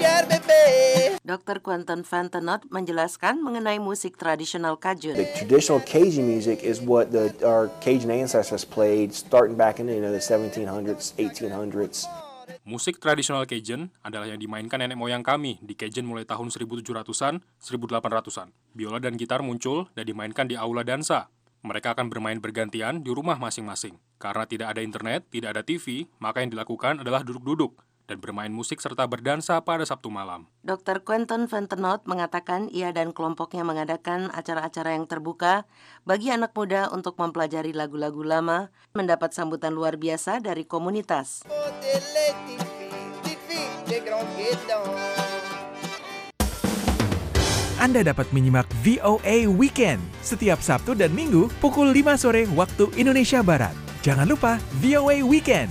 Yeah, Dr. Quentin Fantenot menjelaskan mengenai musik tradisional Cajun. The traditional Cajun music is what the, our Cajun ancestors played starting back in you know, the 1700s, 1800s. Musik tradisional Cajun adalah yang dimainkan nenek moyang kami di Cajun mulai tahun 1700-an, 1800-an. Biola dan gitar muncul dan dimainkan di aula dansa. Mereka akan bermain bergantian di rumah masing-masing. Karena tidak ada internet, tidak ada TV, maka yang dilakukan adalah duduk-duduk dan bermain musik serta berdansa pada Sabtu malam. Dr. Quentin Ventenot mengatakan ia dan kelompoknya mengadakan acara-acara yang terbuka bagi anak muda untuk mempelajari lagu-lagu lama, mendapat sambutan luar biasa dari komunitas. Anda dapat menyimak VOA Weekend setiap Sabtu dan Minggu pukul 5 sore waktu Indonesia Barat. Jangan lupa VOA Weekend.